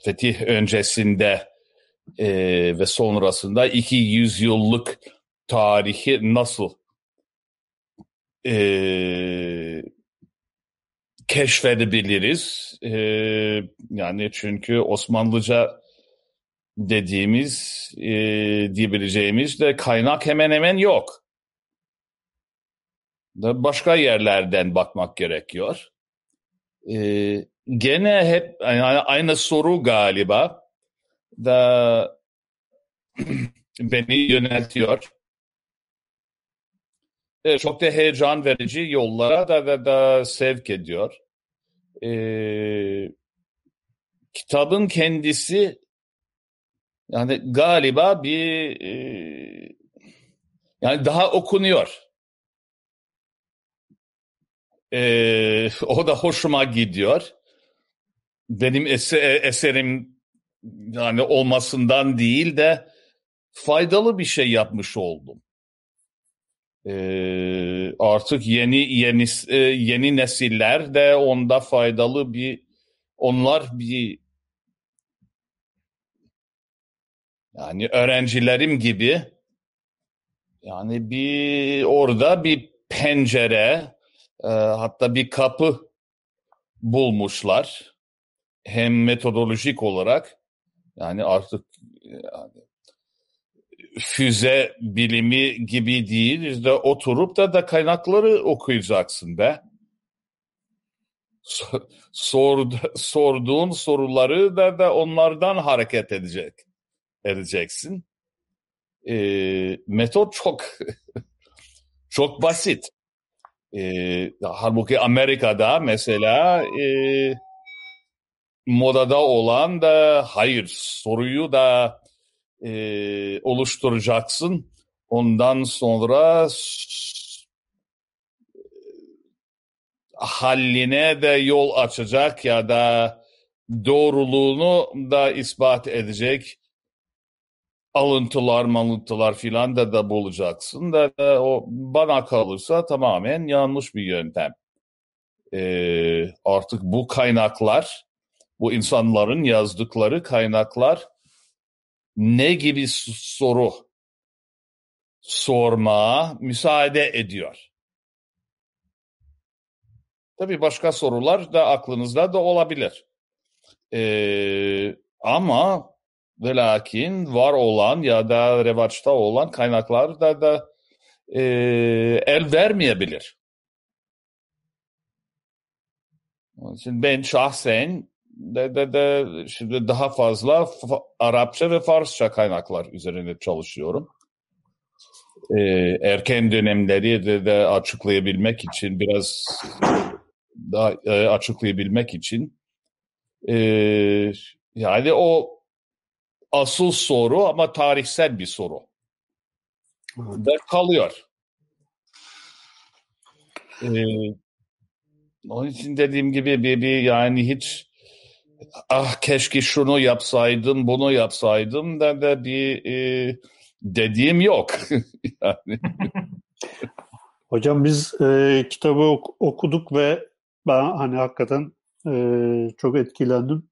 fetih öncesinde e, ve sonrasında iki yüzyıllık tarihi nasıl e, keşfedebiliriz? E, yani çünkü Osmanlıca dediğimiz e, diyebileceğimiz de kaynak hemen hemen yok. Da başka yerlerden bakmak gerekiyor. E, gene hep yani aynı soru galiba da [clears throat] beni yöneltiyor. E, çok da heyecan verici yollara da, da, da sevk ediyor. E, kitabın kendisi yani galiba bir e, yani daha okunuyor. E, o da hoşuma gidiyor. Benim eser, eserim yani olmasından değil de faydalı bir şey yapmış oldum. Ee, artık yeni yeni yeni nesiller de onda faydalı bir onlar bir yani öğrencilerim gibi yani bir orada bir pencere e, hatta bir kapı bulmuşlar hem metodolojik olarak yani artık yani füze bilimi gibi değil. İşte oturup da da kaynakları okuyacaksın be. Sor, sorduğun soruları da da onlardan hareket edecek edeceksin. E, metot çok [laughs] çok basit. E, halbuki Amerika'da mesela e, modada olan da hayır soruyu da e, oluşturacaksın. Ondan sonra halline de yol açacak ya da doğruluğunu da ispat edecek alıntılar malıntılar filan da da bulacaksın da, da o bana kalırsa tamamen yanlış bir yöntem. Ee, artık bu kaynaklar bu insanların yazdıkları kaynaklar ne gibi soru sormaya müsaade ediyor. Tabii başka sorular da aklınızda da olabilir. Ee, ama ve lakin var olan ya da revaçta olan kaynaklar da da e, el vermeyebilir. Şimdi ben şahsen de, de, de şimdi daha fazla Arapça ve Farsça kaynaklar üzerine çalışıyorum. Ee, erken dönemleri de, de açıklayabilmek için biraz daha e, açıklayabilmek için e, yani o asıl soru ama tarihsel bir soru da kalıyor. Ee, onun için dediğim gibi bir, bir yani hiç ah keşke şunu yapsaydım, bunu yapsaydım da da bir e, dediğim yok. [laughs] yani. [laughs] Hocam biz e, kitabı ok- okuduk ve ben hani hakikaten e, çok etkilendim.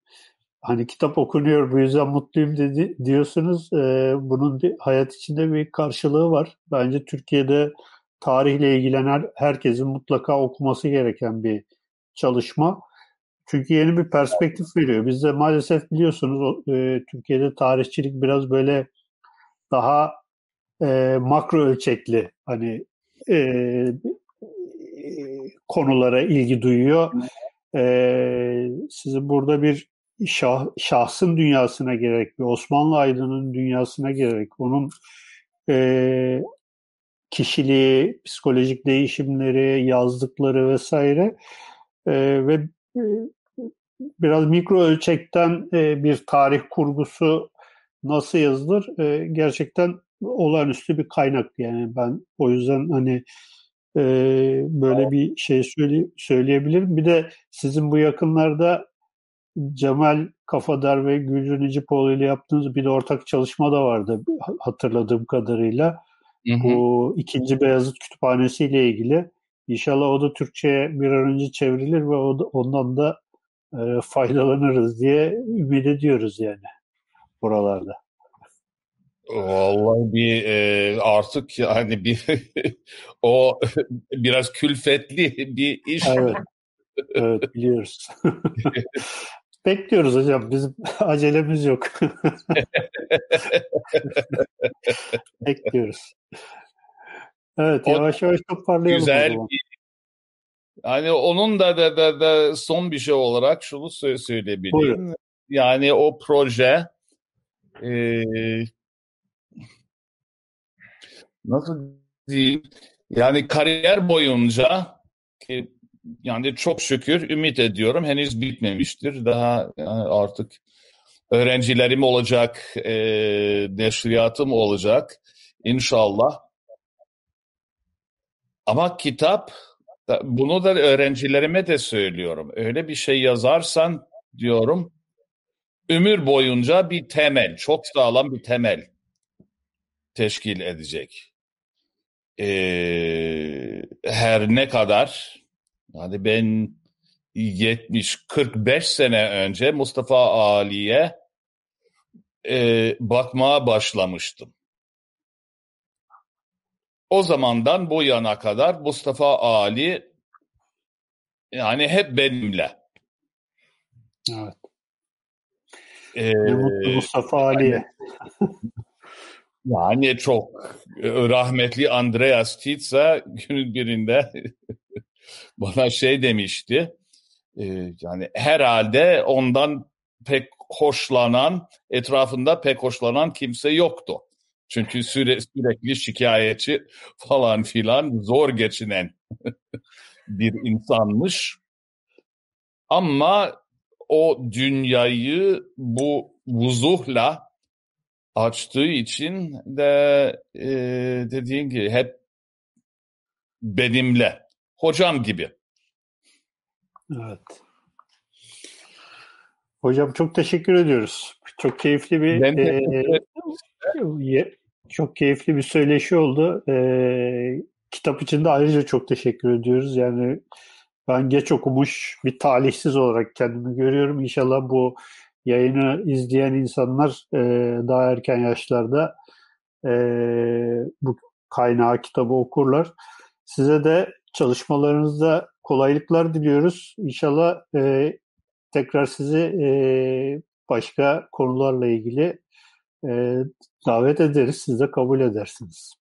Hani kitap okunuyor bu yüzden mutluyum dedi, diyorsunuz. E, bunun hayat içinde bir karşılığı var. Bence Türkiye'de tarihle ilgilenen herkesin mutlaka okuması gereken bir çalışma. Çünkü yeni bir perspektif veriyor. Bizde maalesef biliyorsunuz e, Türkiye'de tarihçilik biraz böyle daha e, makro ölçekli hani e, konulara ilgi duyuyor. E, sizin burada bir şah, şahsın dünyasına gerek, bir Osmanlı aydının dünyasına gerek, onun e, kişiliği, psikolojik değişimleri, yazdıkları vesaire e, ve biraz mikro ölçekten e, bir tarih kurgusu nasıl yazılır e, gerçekten olağanüstü bir kaynak yani ben o yüzden hani e, böyle bir şey söyle, söyleyebilirim. Bir de sizin bu yakınlarda Cemal Kafadar ve Gülcün Necipoğlu ile yaptığınız bir de ortak çalışma da vardı hatırladığım kadarıyla. Hı hı. Bu ikinci Beyazıt Kütüphanesi ile ilgili. İnşallah o da Türkçe'ye bir an önce çevrilir ve o da, ondan da e, faydalanırız diye ümit ediyoruz yani buralarda. Vallahi bir e, artık yani bir [laughs] o biraz külfetli bir iş. Evet, evet biliyoruz. [laughs] Bekliyoruz hocam. Bizim [laughs] acelemiz yok. Bekliyoruz. Evet, yavaş yavaş toparlayalım. Güzel bir yani onun da, da, da, da son bir şey olarak şunu söyleyebilirim. Buyurun. Yani o proje e, nasıl diyeyim yani kariyer boyunca ki yani çok şükür ümit ediyorum henüz bitmemiştir. Daha yani artık öğrencilerim olacak, e, neşriyatım olacak inşallah. Ama kitap bunu da öğrencilerime de söylüyorum. Öyle bir şey yazarsan diyorum ömür boyunca bir temel, çok sağlam bir temel teşkil edecek. Ee, her ne kadar yani ben 70-45 sene önce Mustafa Ali'ye e, bakmaya başlamıştım. O zamandan bu yana kadar Mustafa Ali yani hep benimle. Evet. Ee, Mustafa Ali'ye. Yani çok rahmetli Andreas Titsa günün birinde [laughs] bana şey demişti. E, yani herhalde ondan pek hoşlanan, etrafında pek hoşlanan kimse yoktu. Çünkü süre, sürekli şikayetçi falan filan zor geçinen [laughs] bir insanmış. Ama o dünyayı bu vuzuhla açtığı için de e, dediğin gibi hep benimle, hocam gibi. Evet. Hocam çok teşekkür ediyoruz. Çok keyifli bir ben e, çok keyifli bir söyleşi oldu. E, kitap için de ayrıca çok teşekkür ediyoruz. Yani ben geç okumuş bir talihsiz olarak kendimi görüyorum. İnşallah bu yayını izleyen insanlar e, daha erken yaşlarda e, bu kaynağı kitabı okurlar. Size de çalışmalarınızda kolaylıklar diliyoruz. İnşallah e, tekrar sizi e, başka konularla ilgili e, davet ederiz. Siz de kabul edersiniz.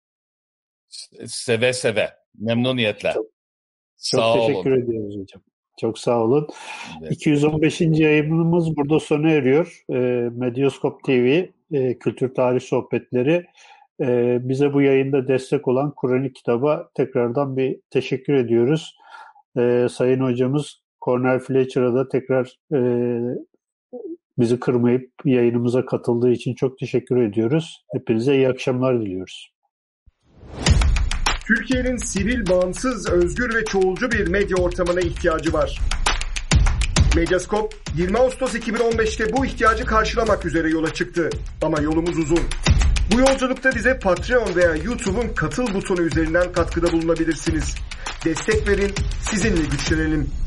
Seve seve. Memnuniyetle. Çok, çok sağ teşekkür olun. ediyoruz hocam. Çok sağ olun. Evet. 215. yayınımız burada sona eriyor. E, Medyoskop TV e, Kültür Tarih Sohbetleri e, bize bu yayında destek olan Kur'an-ı Kitab'a tekrardan bir teşekkür ediyoruz. E, Sayın hocamız Cornel Fletcher'a da tekrar e, bizi kırmayıp yayınımıza katıldığı için çok teşekkür ediyoruz. Hepinize iyi akşamlar diliyoruz. Türkiye'nin sivil, bağımsız, özgür ve çoğulcu bir medya ortamına ihtiyacı var. Medyaskop 20 Ağustos 2015'te bu ihtiyacı karşılamak üzere yola çıktı. Ama yolumuz uzun. Bu yolculukta bize Patreon veya YouTube'un katıl butonu üzerinden katkıda bulunabilirsiniz. Destek verin, sizinle güçlenelim.